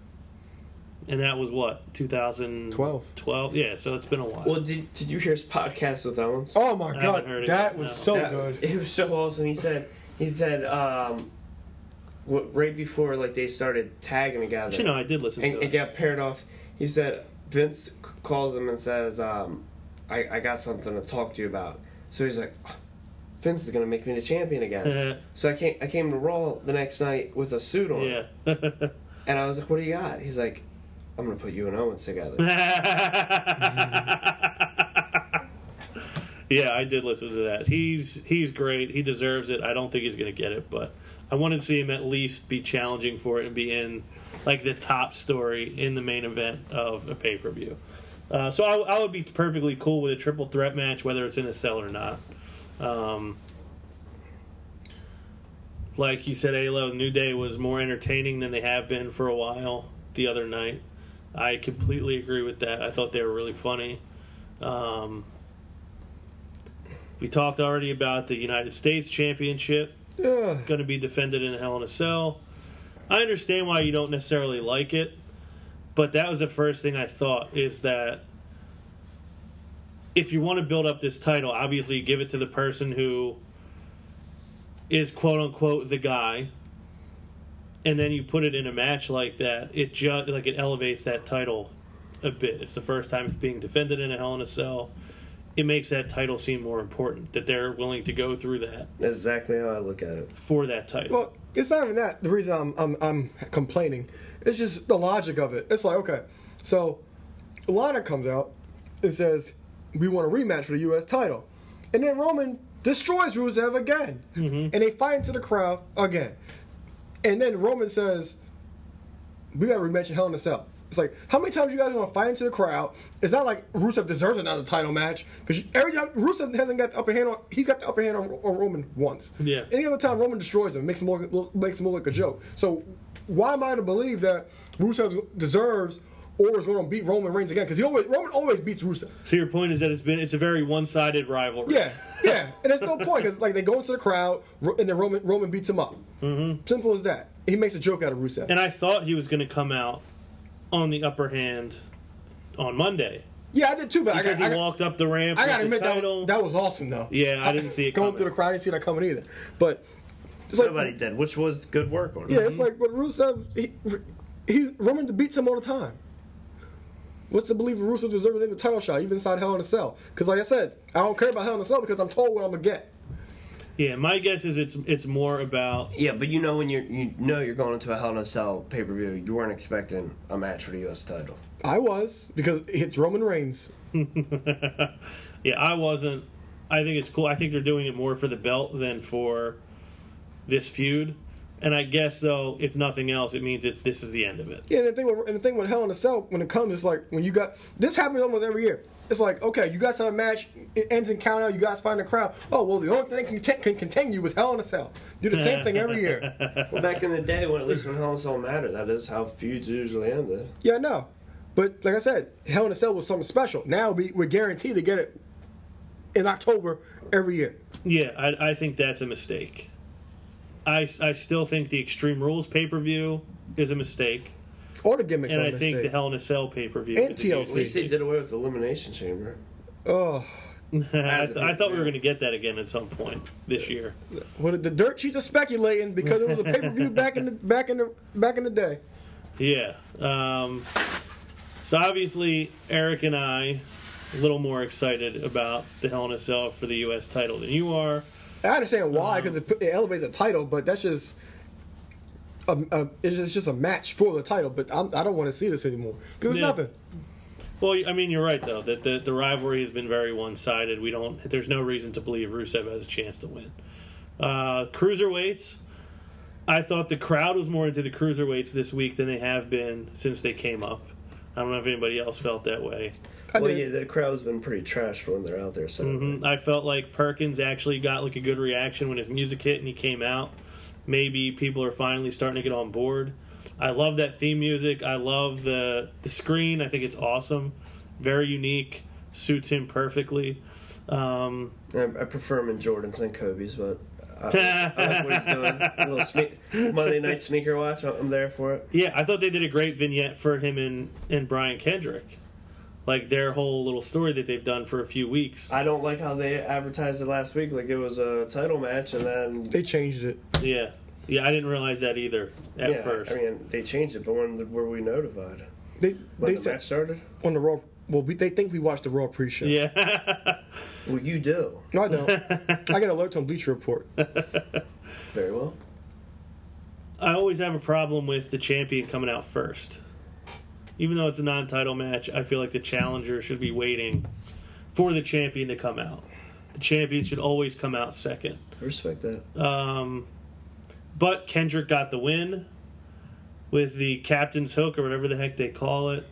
And that was what 2012. 12. 12, yeah. So it's been a while. Well, did did you hear his podcast with Owens? Oh my I god, haven't heard it that yet, was no. so That- good. It was so awesome. He said he said um, what, right before like they started tagging together. you know, I did listen and, to and it. got paired off. He said Vince c- calls him and says, um, I, "I got something to talk to you about." So he's like, "Oh, "Vince is gonna make me the champion again." so I came I came to Raw the next night with a suit on, yeah. and I was like, "What do you got?" He's like, "I'm gonna put you and Owens together." yeah, I did listen to that. He's he's great. He deserves it. I don't think he's to get it, but I wanted to see him at least be challenging for it and be in like the top story in the main event of a pay per view. Uh, so I, I would be perfectly cool with a triple threat match, whether it's in a cell or not. Um, like you said, Alo, New Day was more entertaining than they have been for a while the other night. I completely agree with that. I thought they were really funny. Um, we talked already about the United States Championship Yeah. going to be defended in Hell in a Cell. I understand why you don't necessarily like it, but that was the first thing I thought is that if you want to build up this title, obviously you give it to the person who is quote unquote the guy, and then you put it in a match like that. It just like it elevates that title a bit. It's the first time it's being defended in a Hell in a Cell. It makes that title seem more important that they're willing to go through that That's exactly how I look at it. for that title. Well, it's not even that. The reason I'm, I'm I'm complaining, it's just the logic of it. It's like okay, so Lana comes out and says we want a rematch for the U.S. title, and then Roman destroys Rusev again, mm-hmm. and they fight into the crowd again, and then Roman says we got to rematch in Hell in a Cell. It's like how many times you guys gonna fight into the crowd? It's not like Rusev deserves another title match because every time Rusev hasn't got the upper hand on, he's got the upper hand on, on Roman once. Yeah. Any other time Roman destroys him, makes him look, makes him look like a joke. So why am I to believe that Rusev deserves or is going to beat Roman Reigns again? Because he always Roman always beats Rusev. So your point is that it's been it's a very one sided rivalry. Yeah, yeah, and there's no point because like they go into the crowd and then Roman Roman beats him up. Mm-hmm. Simple as that. He makes a joke out of Rusev. And I thought he was going to come out on the upper hand on Monday yeah, I did too, but I because got, he I, got, walked up the ramp I gotta admit that, title. that was awesome though. Yeah, I didn't see it coming. going coming. through the crowd. I didn't see that coming either. But it's like Nobody did, which was good work on it. Yeah, it's like but Rusev, he, he Roman beats him all the time. What's the to believe Rusev deserves the title shot, even inside Hell in a Cell? Because like I said, I don't care about Hell in a Cell because I'm told what I'm gonna get. yeah, my guess is it's it's more about Yeah, but you know when you're you know you're going into a Hell in a Cell pay per view, you weren't expecting a match for the U.S. title. I was because it's Roman Reigns. yeah, I wasn't. I think it's cool. I think they're doing it more for the belt than for this feud. And I guess though, if nothing else, it means that this is the end of it. Yeah, and the thing with and the thing with Hell in a Cell when it comes, it's like when you got this happens almost every year. It's like okay, you guys have a match, it ends in count out, you guys find the crowd. Oh well, the only thing can, can, can continue is Hell in a Cell. Do the same thing every year. Well, back in the day, when at least when Hell in a Cell mattered, that is how feuds usually ended. Yeah, no. But like I said, Hell in a Cell was something special. Now we, we're guaranteed to get it in October every year. Yeah, I, I think that's a mistake. I, I still think the Extreme Rules pay per view is a mistake, Or the gimmicks. and are I a think the. Hell in a Cell pay per view And TLC. At least they did away with the Elimination Chamber. Oh, I, th- I thought we were going to get that again at some point this year. well, the dirt sheets are speculating because it was a pay per view back in the back in the back in the day. Yeah. Um, so obviously, Eric and I a little more excited about the Hell in a Cell for the U.S. title than you are. I understand why Uh-huh. because it, it elevates the title, but that's just. A, a, it's, just, it's just a match for the title, but I'm, I don't want to see this anymore because it's Yeah. nothing. Well, I mean, you're right though that the, the rivalry has been very one sided. We don't. There's no reason to believe Rusev has a chance to win. Uh, cruiserweights. I thought the crowd was more into the cruiserweights this week than they have been since they came up. I don't know if anybody else felt that way. I Well, did. yeah, the crowd's been pretty trash for when they're out there. So Mhm. I felt like Perkins actually got like a good reaction when his music hit and he came out. Maybe people are finally starting to get on board. I love that theme music. I love the the screen. I think it's awesome, very unique, suits him perfectly. Um, I, I prefer him in Jordans than Kobe's, but I, I like what he's doing. A little sne- Monday night sneaker watch. I'm I'm there for it. yeah, I thought they did a great vignette for him and and Brian Kendrick, like their whole little story that they've done for a few weeks. I don't like how they advertised it last week, like it was a title match, and then They changed it. Yeah, yeah, I didn't realize that either at yeah, first. I mean they changed it, but when were we notified? They When they the said match started? on the Raw. Well, we, they think we watched the Raw pre-show. yeah. Well, you do No, I don't. I get alerts on Bleacher Report. very well. I always have a problem with the champion coming out first. Even though it's a non title match, I feel like the challenger should be waiting for the champion to come out. The champion should always come out second. I respect that. Um, but Kendrick got the win with the captain's hook or whatever the heck they call it.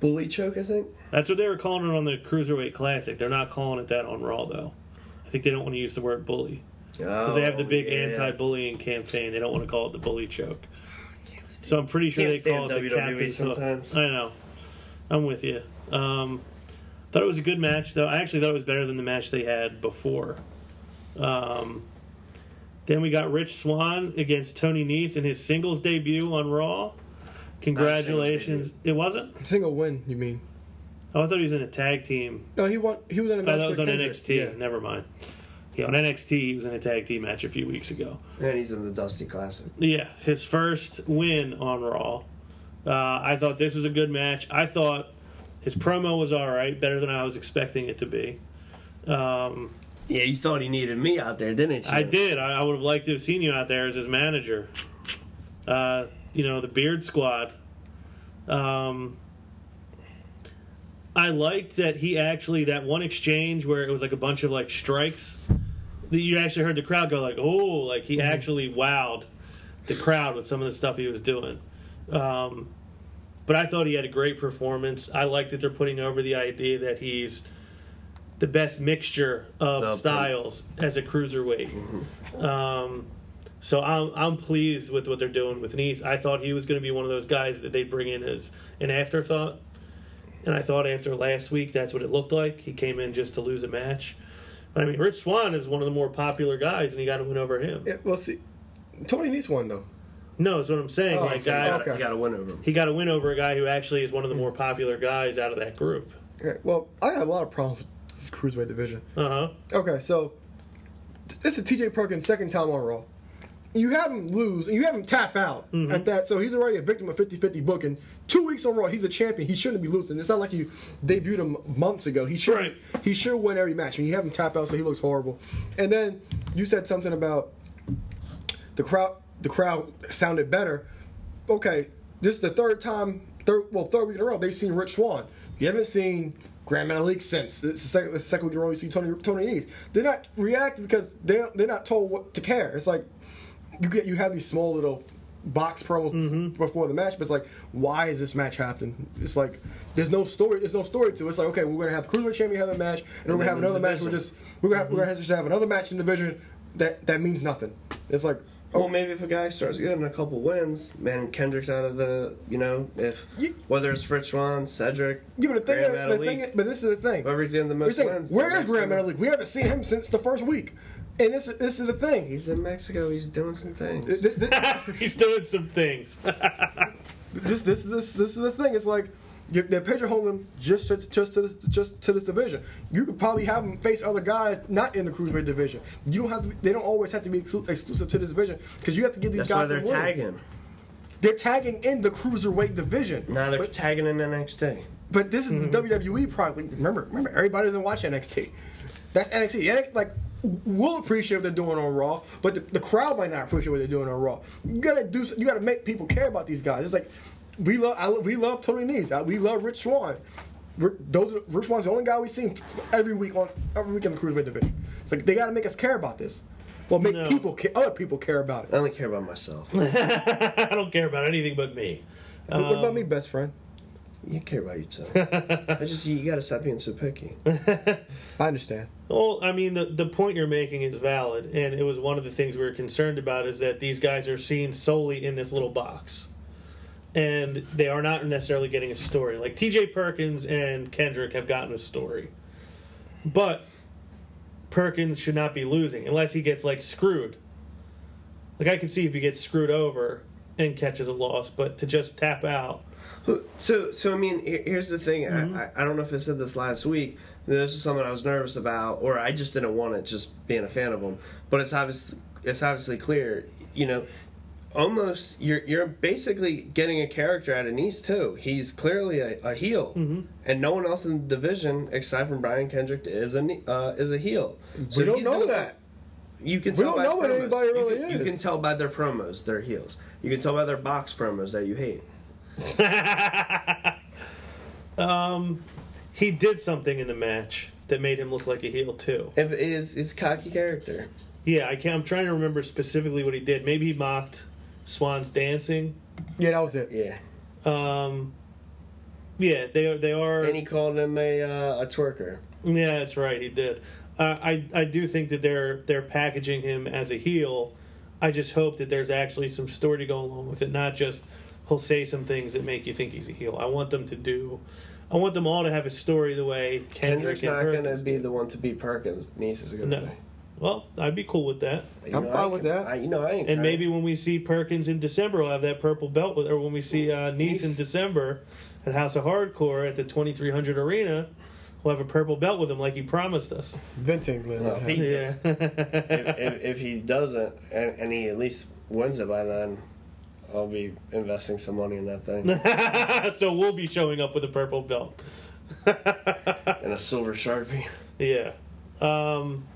Bully choke, I think. That's what they were calling it on the Cruiserweight Classic. They're not calling it that on Raw, though. I think they don't want to use the word bully. Because they have the big Oh, yeah. anti-bullying campaign. They don't want to call it the bully choke. So I'm pretty sure Can't they call it stand the WWE captain's hook. sometimes. I know. I'm with you. Um, thought it was a good match, though. I actually thought it was better than the match they had before. Um, then we got Rich Swann against Tony Nese in his singles debut on Raw. Congratulations! It wasn't. Single win, you mean? Oh, I thought he was in a tag team. No, he won. He was in a match Oh, that was on Kendrick. NXT. Yeah. Never mind. Yeah, on NXT, he was in a tag team match a few weeks ago. And he's in the Dusty Classic. Yeah, his first win on Raw. Uh, I thought this was a good match. I thought his promo was all right, better than I was expecting it to be. Um, Yeah, you thought he needed me out there, didn't you? I did. I, I would have liked to have seen you out there as his manager. Uh, you know, the Beard Squad. Um, I liked that he actually that one exchange where it was like a bunch of like strikes. That you actually heard the crowd go like, "Oh!" Like he actually wowed the crowd with some of the stuff he was doing. Um, but I thought he had a great performance. I like that they're putting over the idea that he's the best mixture of Of- styles as a cruiserweight. Um, so I'm I'm pleased with what they're doing with Nese. I thought he was going to be one of those guys that they'd bring in as an afterthought, and I thought after last week that's what it looked like. He came in just to lose a match. But I mean, Rich Swann is one of the more popular guys, and he got to win over him. Yeah, well, see, Tony Nese one though. No, that's what I'm saying. Oh, like, so- guy, okay. You got to win over him. he got to win over a guy who actually is one of the more popular guys out of that group. Okay, well, I got a lot of problems with this cruiserweight division. Uh huh. Okay, so this is T.J. Perkins' second time on Raw. You have him lose, and you have him tap out Mm-hmm. at that, so he's already a victim of 50-50 booking. Two weeks on Raw, he's a champion. He shouldn't be losing. It's not like you debuted him months ago. He should Right. he should win every match, and you have him tap out, so he looks horrible. And then you said something about the crowd. The crowd sounded better. Okay, this is the third time, third well, third week in a row they've seen Rich Swann. You haven't seen Gran Metalik since. It's the second, the second week in a row you see Tony Tony Nese. They're not reacting because they they're not told what to care. It's like you get you have these small little box promos mm-hmm. before the match, but it's like why is this match happening? It's like there's no story. There's no story to it. It's like okay, we're gonna have cruiserweight champion have a match, and, we're gonna have then the another match. We're just we're gonna have, we're gonna just have another match in the division that that means nothing. It's like oh. Well, maybe if a guy starts getting a couple wins, man, Kendrick's out of the, you know, if Ye- whether it's Rich Swann, Cedric, Yeah, but the thing, Grand is, the thing is, but this is the thing. whoever's getting the most saying, wins. where the is Grand next Metalik? We haven't seen him since the first week, and this this is the thing. He's in Mexico. He's doing some things. Th- th- th- He's doing some things. This this this this is the thing. It's like you- they're pigeonholing him just to, just to this just to this division. You could probably have him face other guys not in the cruiserweight division. You don't have to. Be, they don't always have to be exclu- exclusive to this division because you have to give these That's why guys. they're some wins. tagging. They're tagging in the cruiserweight division. Now they're but, tagging in NXT. but this is the mm-hmm. WWE product. Remember, remember, everybody doesn't watch NXT. That's NXT. NXT, Like, we'll appreciate what they're doing on Raw, but the, the crowd might not appreciate what they're doing on Raw. You gotta do. You gotta make people care about these guys. It's like we love. I, we love Tony Nese. I- We love Rich Swann. R- Those are, Rich Swann's the only guy we've seen every week on every week in the cruiserweight division. It's like they gotta make us care about this. Well, make No. people, ca- other people care about it. I only care about myself. I don't care about anything but me. what about me, um, best friend? You care about Utah. I just you gotta stop being so picky. I understand. Well, I mean, the the point you're making is valid, and it was one of the things we were concerned about is that these guys are seen solely in this little box, and they are not necessarily getting a story. Like T.J. Perkins and Kendrick have gotten a story, but Perkins should not be losing unless he gets like screwed. Like I can see if he gets screwed over and catches a loss, but to just tap out. So, so I mean, here's the thing. Mm-hmm. I, I, I don't know if I said this last week. This is something I was nervous about, or I just didn't want it, just being a fan of them. But it's obvious, it's obviously clear. You know, almost you're you're basically getting a character out of Nese too. He's clearly a, a heel, Mm-hmm. and no one else in the division except from Brian Kendrick is a uh, is a heel. So we don't know doing that. You can We tell don't by know what promos. anybody You really can- You can tell by their promos, they're heels. You can tell by their box promos that you hate. He did something in the match that made him look like a heel too. It is his cocky character. Yeah, I can I'm trying to remember specifically what he did. Maybe he mocked Swann's dancing. Yeah, that was it. Yeah. Um, yeah, they are. They are. And he called him a uh, a twerker. Yeah, that's right. He did. Uh, I I do think that they're they're packaging him as a heel. I just hope that there's actually some story to go along with it, not just he'll say some things that make you think he's a heel. I want them to do. I want them all to have a story the way Kendrick Kendrick's and not going to Perkins be the one to beat Perkins. Nese is going to No. be. Well, I'd be cool with that. You I'm know, fine I with can- that. I, you know, I ain't. And trying- maybe when we see Perkins in December, we'll have that purple belt with, or when we see uh, Nese in Nese. December at House of Hardcore at the 2300 Arena, we'll have a purple belt with him like he promised us. Vince England. No, he- Yeah. if, if, if he doesn't, and, and he at least wins it by then, I'll be investing some money in that thing. so we'll be showing up with a purple belt. and a silver sharpie. Yeah. Um,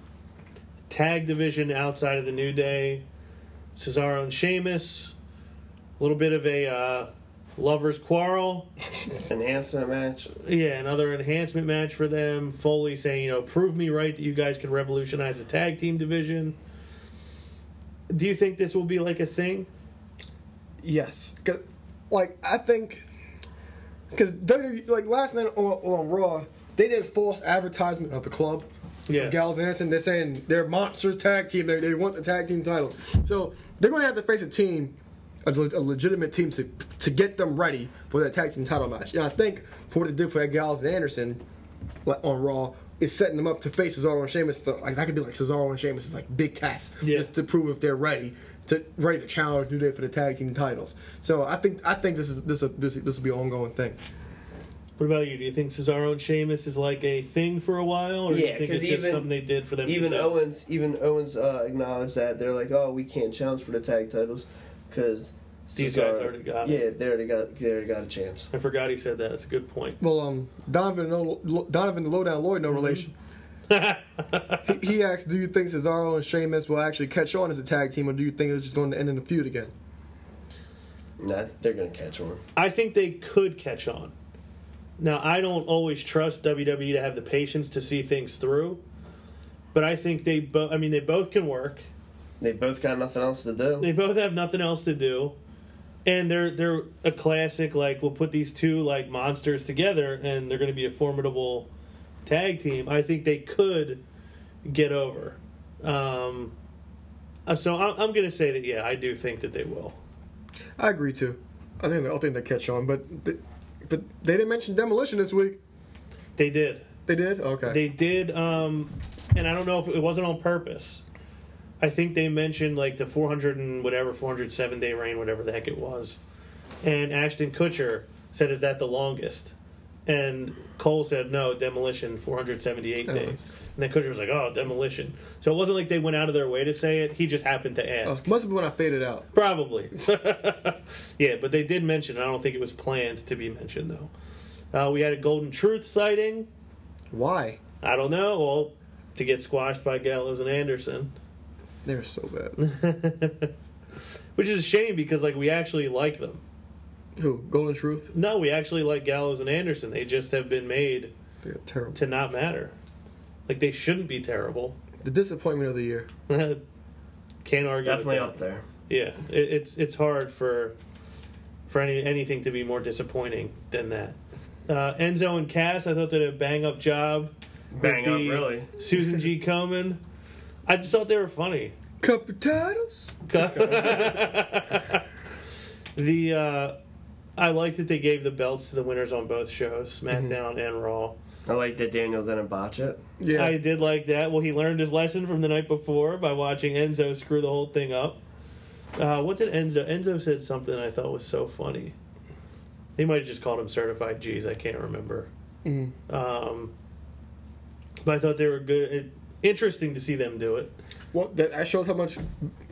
tag division outside of the New Day, Cesaro and Sheamus. A little bit of a uh, lovers quarrel. Enhancement match. Yeah, another enhancement match for them. Foley saying, you know, prove me right that you guys can revolutionize the tag team division. Do you think this will be like a thing? Yes, 'Cause, like I think, because like last night on, on Raw, they did false advertisement of the club. Yeah. Gals Anderson, they're saying they're monsters tag team. They, they want the tag team title, so they're going to have to face a team, a, a legitimate team to to get them ready for that tag team title match. And I think for what they did for that Gallows and Anderson on Raw is setting them up to face Cesaro and Sheamus. Like that could be like Cesaro and Sheamus is like big test Yeah. just to prove if they're ready to ready to challenge New Day for the tag team titles. So I think I think this is this is, this this will be an ongoing thing. What about you? Do you think Cesaro and Sheamus is like a thing for a while, or do you think think 'cause it's just something they did for them? Even to do? Owens, even Owens uh, acknowledged that they're like, oh, we can't challenge for the tag titles because These guys already got it. Yeah, they already got they already got a chance. I forgot he said that. That's a good point. Well, um, Donovan, no, Donovan the Lowdown Lloyd, no relation. He, he asked, "Do you think Cesaro and Sheamus will actually catch on as a tag team, or do you think it's just going to end in a feud again?" Nah, they're gonna catch on. I think they could catch on. Now, I don't always trust WWE to have the patience to see things through, but I think they both. I mean, they both can work. They both got nothing else to do. They both have nothing else to do, and they're they're a classic. Like we'll put these two like monsters together, and they're going to be a formidable tag team. I think they could get over. Um, uh, so I'm, I'm going to say that yeah, I do think that they will. I agree too. I think I think they catch on, but but they didn't mention demolition this week. They did. They did. Okay. They did, um, and I don't know if it wasn't on purpose. I think they mentioned like the 400 and whatever, 407 day reign, whatever the heck it was. And Ashton Kutcher said, "Is that the longest?" And Cole said, "No, demolition, 478 Oh. days." And then Kutcher was like, "Oh, demolition." So it wasn't like they went out of their way to say it. He just happened to Oh, ask. must have been when I faded out. Probably. yeah, but they did mention. it. I don't think it was planned to be mentioned though. Uh, we had a Golden Truth sighting. Why? I don't know. Well, to get squashed by Gallows and Anderson, They're so bad. which is a shame because like we actually like them. Who? Golden Truth. No, we actually like Gallows and Anderson. They just have been made terrible. to not matter. Like they shouldn't be terrible. The disappointment of the year. Can't argue. with Definitely that. up there. Yeah, it, it's it's hard for for any anything to be more disappointing than that. Uh, Enzo and Cass, I thought they did a bang up job. Bang up, really. Susan G. Komen. I just thought they were funny. Cup of titles. the uh, I like that they gave the belts to the winners on both shows, SmackDown and Raw. I like that Daniel didn't botch it. Yeah. I did like that. Well, he learned his lesson from the night before by watching Enzo screw the whole thing up. Uh, what did Enzo? Enzo said something I thought was so funny. He might have just called him certified G's. I can't remember. Um, but I thought they were good. It, interesting to see them do it. well, that, that shows how much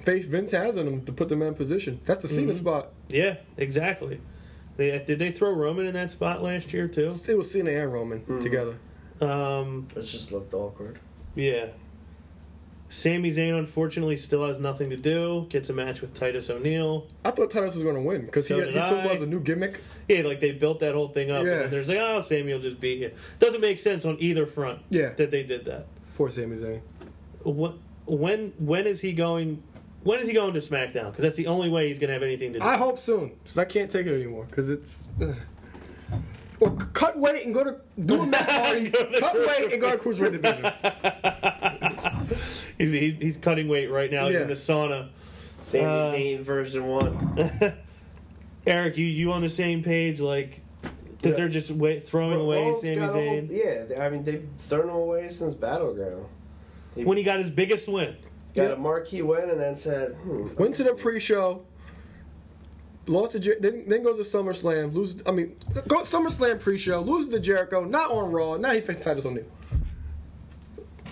faith Vince has in them to put them in position. That's the Cena spot. Yeah, exactly. They, did they throw Roman in that spot last year too? It was Cena and Roman together. Um, It just looked awkward. yeah. Sami Zayn unfortunately still has nothing to do. Gets a match with Titus O'Neil. I thought Titus was going to win because So he, did he still I. was a new gimmick. Yeah, like they built that whole thing up, Yeah. and then there's like, oh, Sami will just beat you. Doesn't make sense on either front. Yeah. that they did that. Poor Sami Zayn. What? When? When is he going? When is he going to SmackDown? Because that's the only way he's gonna have anything to do. I hope soon because I can't take it anymore because it's. ugh. Or cut weight and go to do a Matt Hardy. Go to cut weight and go to cruiserweight division. he's he, he's cutting weight right now. He's Yeah. in the sauna. Sami Uh, Zayn version one. Eric, you you on the same page? Like that Yeah. they're just wa- throwing away Raw's Sami got whole- Zayn yeah, they- I mean they've thrown him away since Battleground. when he got his biggest win. Got Yeah. a marquee win and then said, hmm, Went to the pre-show. Lost to Jer- then, then goes to SummerSlam. Loses. I mean, go SummerSlam pre-show. Loses to Jericho. Not on Raw. Now he's facing titles on New.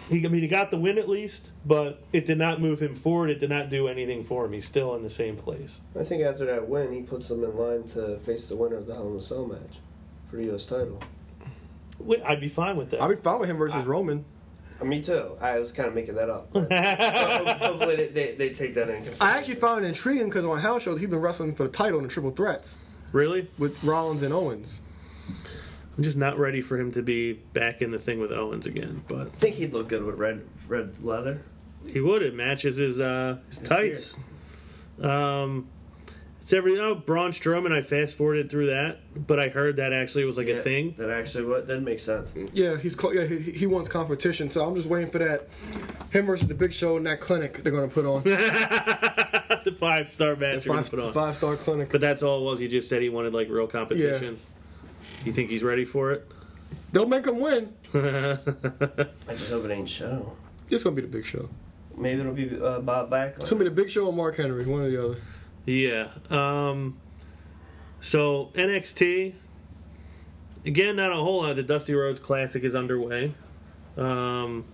He, I mean, he got the win at least, but it did not move him forward. It did not do anything for him. He's still in the same place. I think after that win, he puts them in line to face the winner of the Hell in a Cell match for the U.S. title. I'd be fine with that. I'd be fine with him versus Roman. Uh, me too. I was kind of making that up. but- but hopefully they, they, they take that in consideration. I actually found it intriguing because on house shows he's been wrestling for the title in the triple threats really? with Rollins and Owens. I'm just not ready for him to be back in the thing with Owens again. But I think he'd look good with red red leather. he would. It matches his uh, his tights. Um, it's every oh Braun Strowman. I fast forwarded through that, but I heard that actually was like a thing. That actually what that makes sense. Yeah, he's called, yeah he, he wants competition, so I'm just waiting for that him versus the Big Show in that clinic they're gonna put on. the five star match you're gonna five, put on. five star clinic. But that's all it was. He just said he wanted like real competition. You think he's ready for it? They'll make him win. I just hope it ain't show. It's gonna be the Big Show. Maybe it'll be uh, Bob Backlund. It's gonna be the Big Show or Mark Henry, one or the other. Yeah. Um, so NXT again, not a whole lot. The Dusty Rhodes Classic is underway. Um,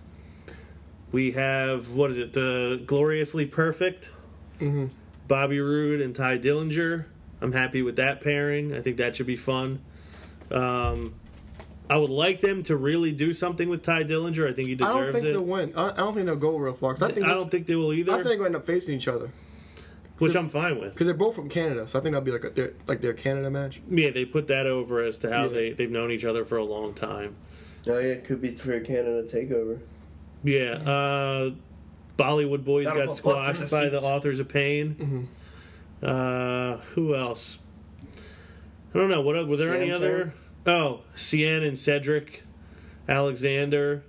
we have what is it? The Gloriously Perfect, Mhm. Bobby Roode and Tye Dillinger. I'm happy with that pairing. I think that should be fun. Um, I would like them to really do something with Tye Dillinger. I think he deserves it. I don't think it. they'll win. I, I don't think they'll go real far. I think I don't think they will either, I think they'll end up facing each other which I'm fine with. because they're both from Canada. So I think that'll be like a, their, like their Canada match. Yeah, they put that over as to how Yeah. they they've known each other for a long time. Oh yeah, it could be for a Canada takeover. Yeah, uh, Bollywood Boys Gotta got squashed the by the. Authors of Pain. Uh, who else? I don't know. What were there any other? Oh, Cien and Cedric Alexander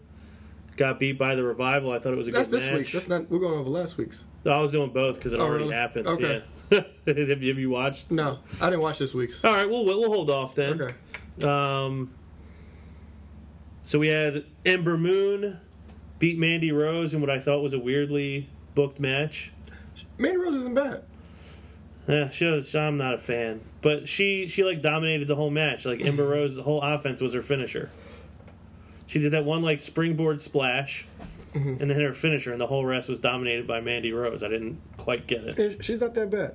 got beat by the Revival. I thought it was a That's good this match. week's. That's not. We're going over last week's. I was doing both because it Oh, already really? happened. Okay. Yeah. have, you, have you watched? No, I didn't watch this week's. All right, we'll we'll hold off then. Okay. Um, so we had Ember Moon beat Mandy Rose in what I thought was a weirdly booked match. Mandy Rose isn't bad. Yeah, she was, I'm not a fan, but she she like dominated the whole match. Like Ember Rose, the whole offense was her finisher. She did that one like springboard splash, and then her finisher, and the whole rest was dominated by Mandy Rose. I didn't quite get it. She's not that bad.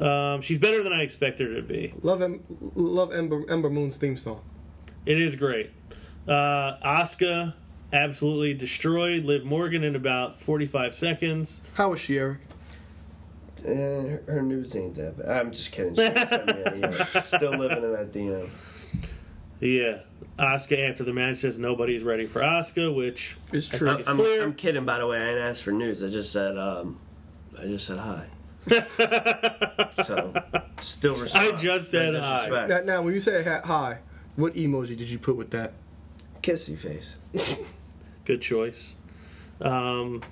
Um, she's better than I expected her to be. Love em- love Ember Ember Moon's theme song. It is great. Uh, Asuka absolutely destroyed Liv Morgan in about 45 seconds. How was she, Eric? Eh, her, her news ain't that bad. I'm just kidding. She sent me. Still living in that DM. Yeah. Asuka after the match says nobody's ready for Asuka, which It's I true. I'm, clear. I'm kidding, by the way. I didn't ask for news. I just said, um, I just said hi. so, still respect. I just said hi. Now, now, when you say hi, What emoji did you put with that? Kissy face. Good choice. Um,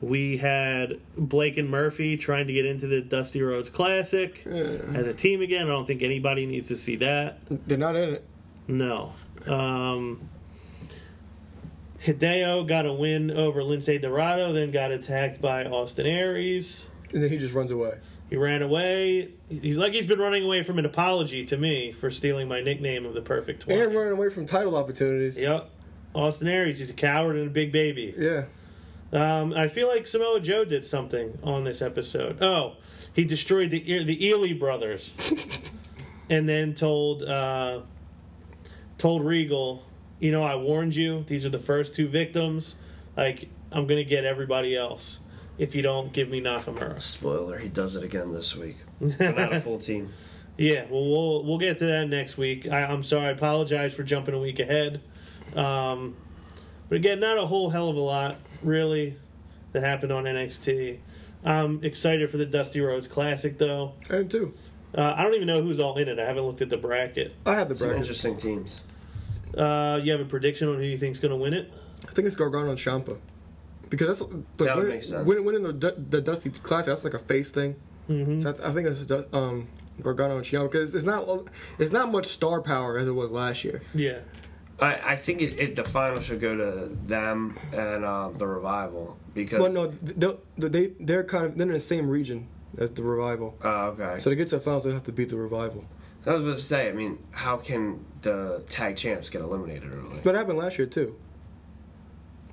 we had Blake and Murphy trying to get into the Dusty Rhodes Classic as a team again. I don't think anybody needs to see that. They're not in it. No. Um, Hideo got a win over Lince Dorado, then got attacked by Austin Aries. And then he just runs away. He ran away. He's like he's been running away from an apology to me for stealing my nickname of the Perfect 20. And running away from title opportunities. Yep. Austin Aries, he's a coward and a big baby. Yeah. Um, I feel like Samoa Joe did something on this episode. Oh, he destroyed the the Ealy brothers, and then told uh, told Regal, you know, I warned you. These are the first two victims. Like I'm gonna get everybody else if you don't give me Nakamura. Spoiler: He does it again this week. Not a full team. Yeah, well, we'll we'll get to that next week. I, I'm sorry, I apologize for jumping a week ahead. Um, but again, not a whole hell of a lot really that happened on NXT. I'm excited for the Dusty Rhodes Classic though. I am too. Uh, I don't even know who's all in it. I haven't looked at the bracket. I have the Some bracket. interesting teams. Uh, you have a prediction on who you think's going to win it? I think it's Gargano and Ciampa. Because that's like, That would winning, make sense. Winning, winning the, the Dusty Classic, that's like a face thing. Mm-hmm. So I, th- I think it's just, um, Gargano and Ciampa because it's not it's not much star power as it was last year. Yeah. I, I think it, it, the final should go to them and uh, the revival because. Well, no, they they they're kind of they're in the same region as the revival. Oh, okay. So to get to the finals, they have to beat the revival. I was about to say. I mean, how can the tag champs get eliminated early? But it happened last year too.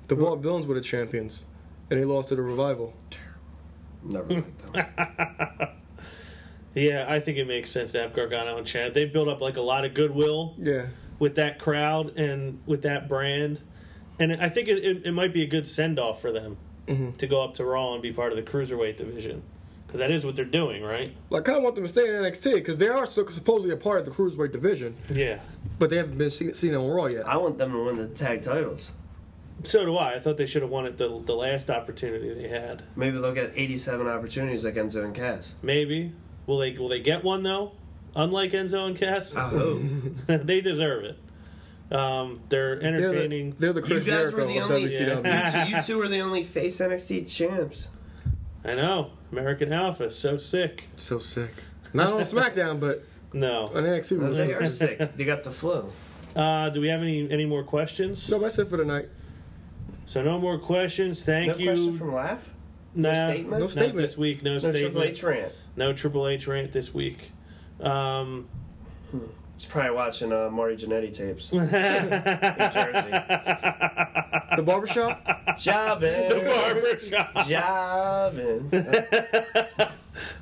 The Vaudevillains were the champions, and they lost to the revival. Terrible. Never mind. though. Yeah, I think it makes sense to have Gargano and Chad. They've built up like a lot of goodwill Yeah, with that crowd and with that brand. And I think it, it, it might be a good send off for them mm-hmm. to go up to Raw and be part of the cruiserweight division. Because that is what they're doing, right? well, I kind of want them to stay in NXT because they are supposedly a part of the cruiserweight division, Yeah. but they haven't been seen, seen on Raw yet. I want them to win the tag titles. So do I. I thought they should have won it the, the last opportunity they had. Maybe they'll get 87 opportunities like Enzo and Cass. Maybe. Will they will they get one though? Unlike Enzo and Cass? I hope. they deserve it. Um, they're They're the, entertaining. they're the You Chris guys were Jericho the of only. WCW. You two, you two are the only face NXT champs. I know. American Alpha, so sick. so sick. Not on SmackDown, but No. on NXT. we were They so are sick. sick. They got the flu. Uh, do we have any any more questions? No, that's it for tonight. So no more questions. Thank No you. question from Laugh. Nah, statement? No Not statement. this week. No, No statement. Triple H rant. No Triple H rant this week. Um, He's probably watching uh, Marty Jannetty tapes. in Jersey. The barbershop? Jobbing. The barbershop. Jobbing.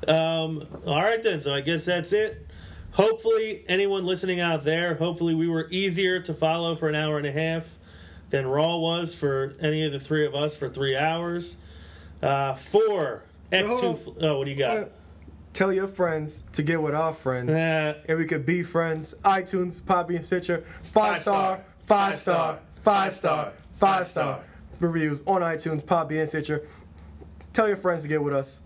Um, all right then. So I guess that's it. Hopefully, anyone listening out there, hopefully we were easier to follow for an hour and a half than Raw was for any of the three of us for three hours. Uh, four. Act Hold two. on. fl- Oh, what do you got? Tell your friends to get with our friends. And we could be friends. iTunes, Poppy, and Stitcher. Five, Five star, star, five five star, star, five five star, star, five five star star. reviews on iTunes, Poppy, and Stitcher. Tell your friends to get with us.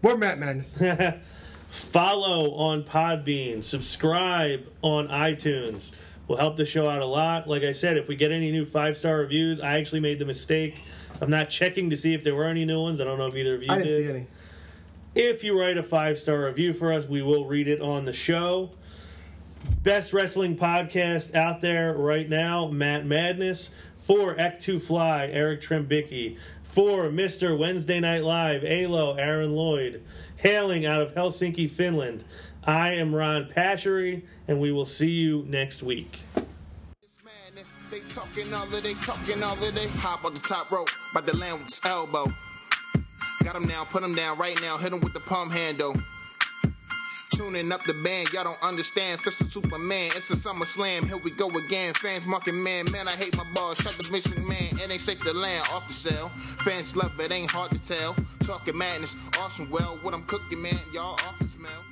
We're Mat Madness. follow on Podbean, subscribe on iTunes. Will help the show out a lot. Like I said, if we get any new five star reviews, I actually made the mistake of not checking to see if there were any new ones. I don't know if either of you I didn't did. see any. If you write a five star review for us, we will read it on the show. Best wrestling podcast out there right now, Mat Madness. For Act2 Fly, Eric Trembicki. For Mr. Wednesday Night Live, ALO, Aaron Lloyd. Hailing out of Helsinki, Finland, I am Ron Pashery, and we will see you next week. They talking all of they talking all of they hop on the top rope, by the land with elbow. Got him down, put him down right now, hit him with the palm handle. Tuning up the band, y'all don't understand. Fist of Superman, it's a summer slam. Here we go again. Fans marking man, man, I hate my balls. Shut the Vince McMahon, it ain't safe to land off the cell. Fans love it, ain't hard to tell. Talking madness, awesome. Well, what I'm cooking, man, y'all off the smell.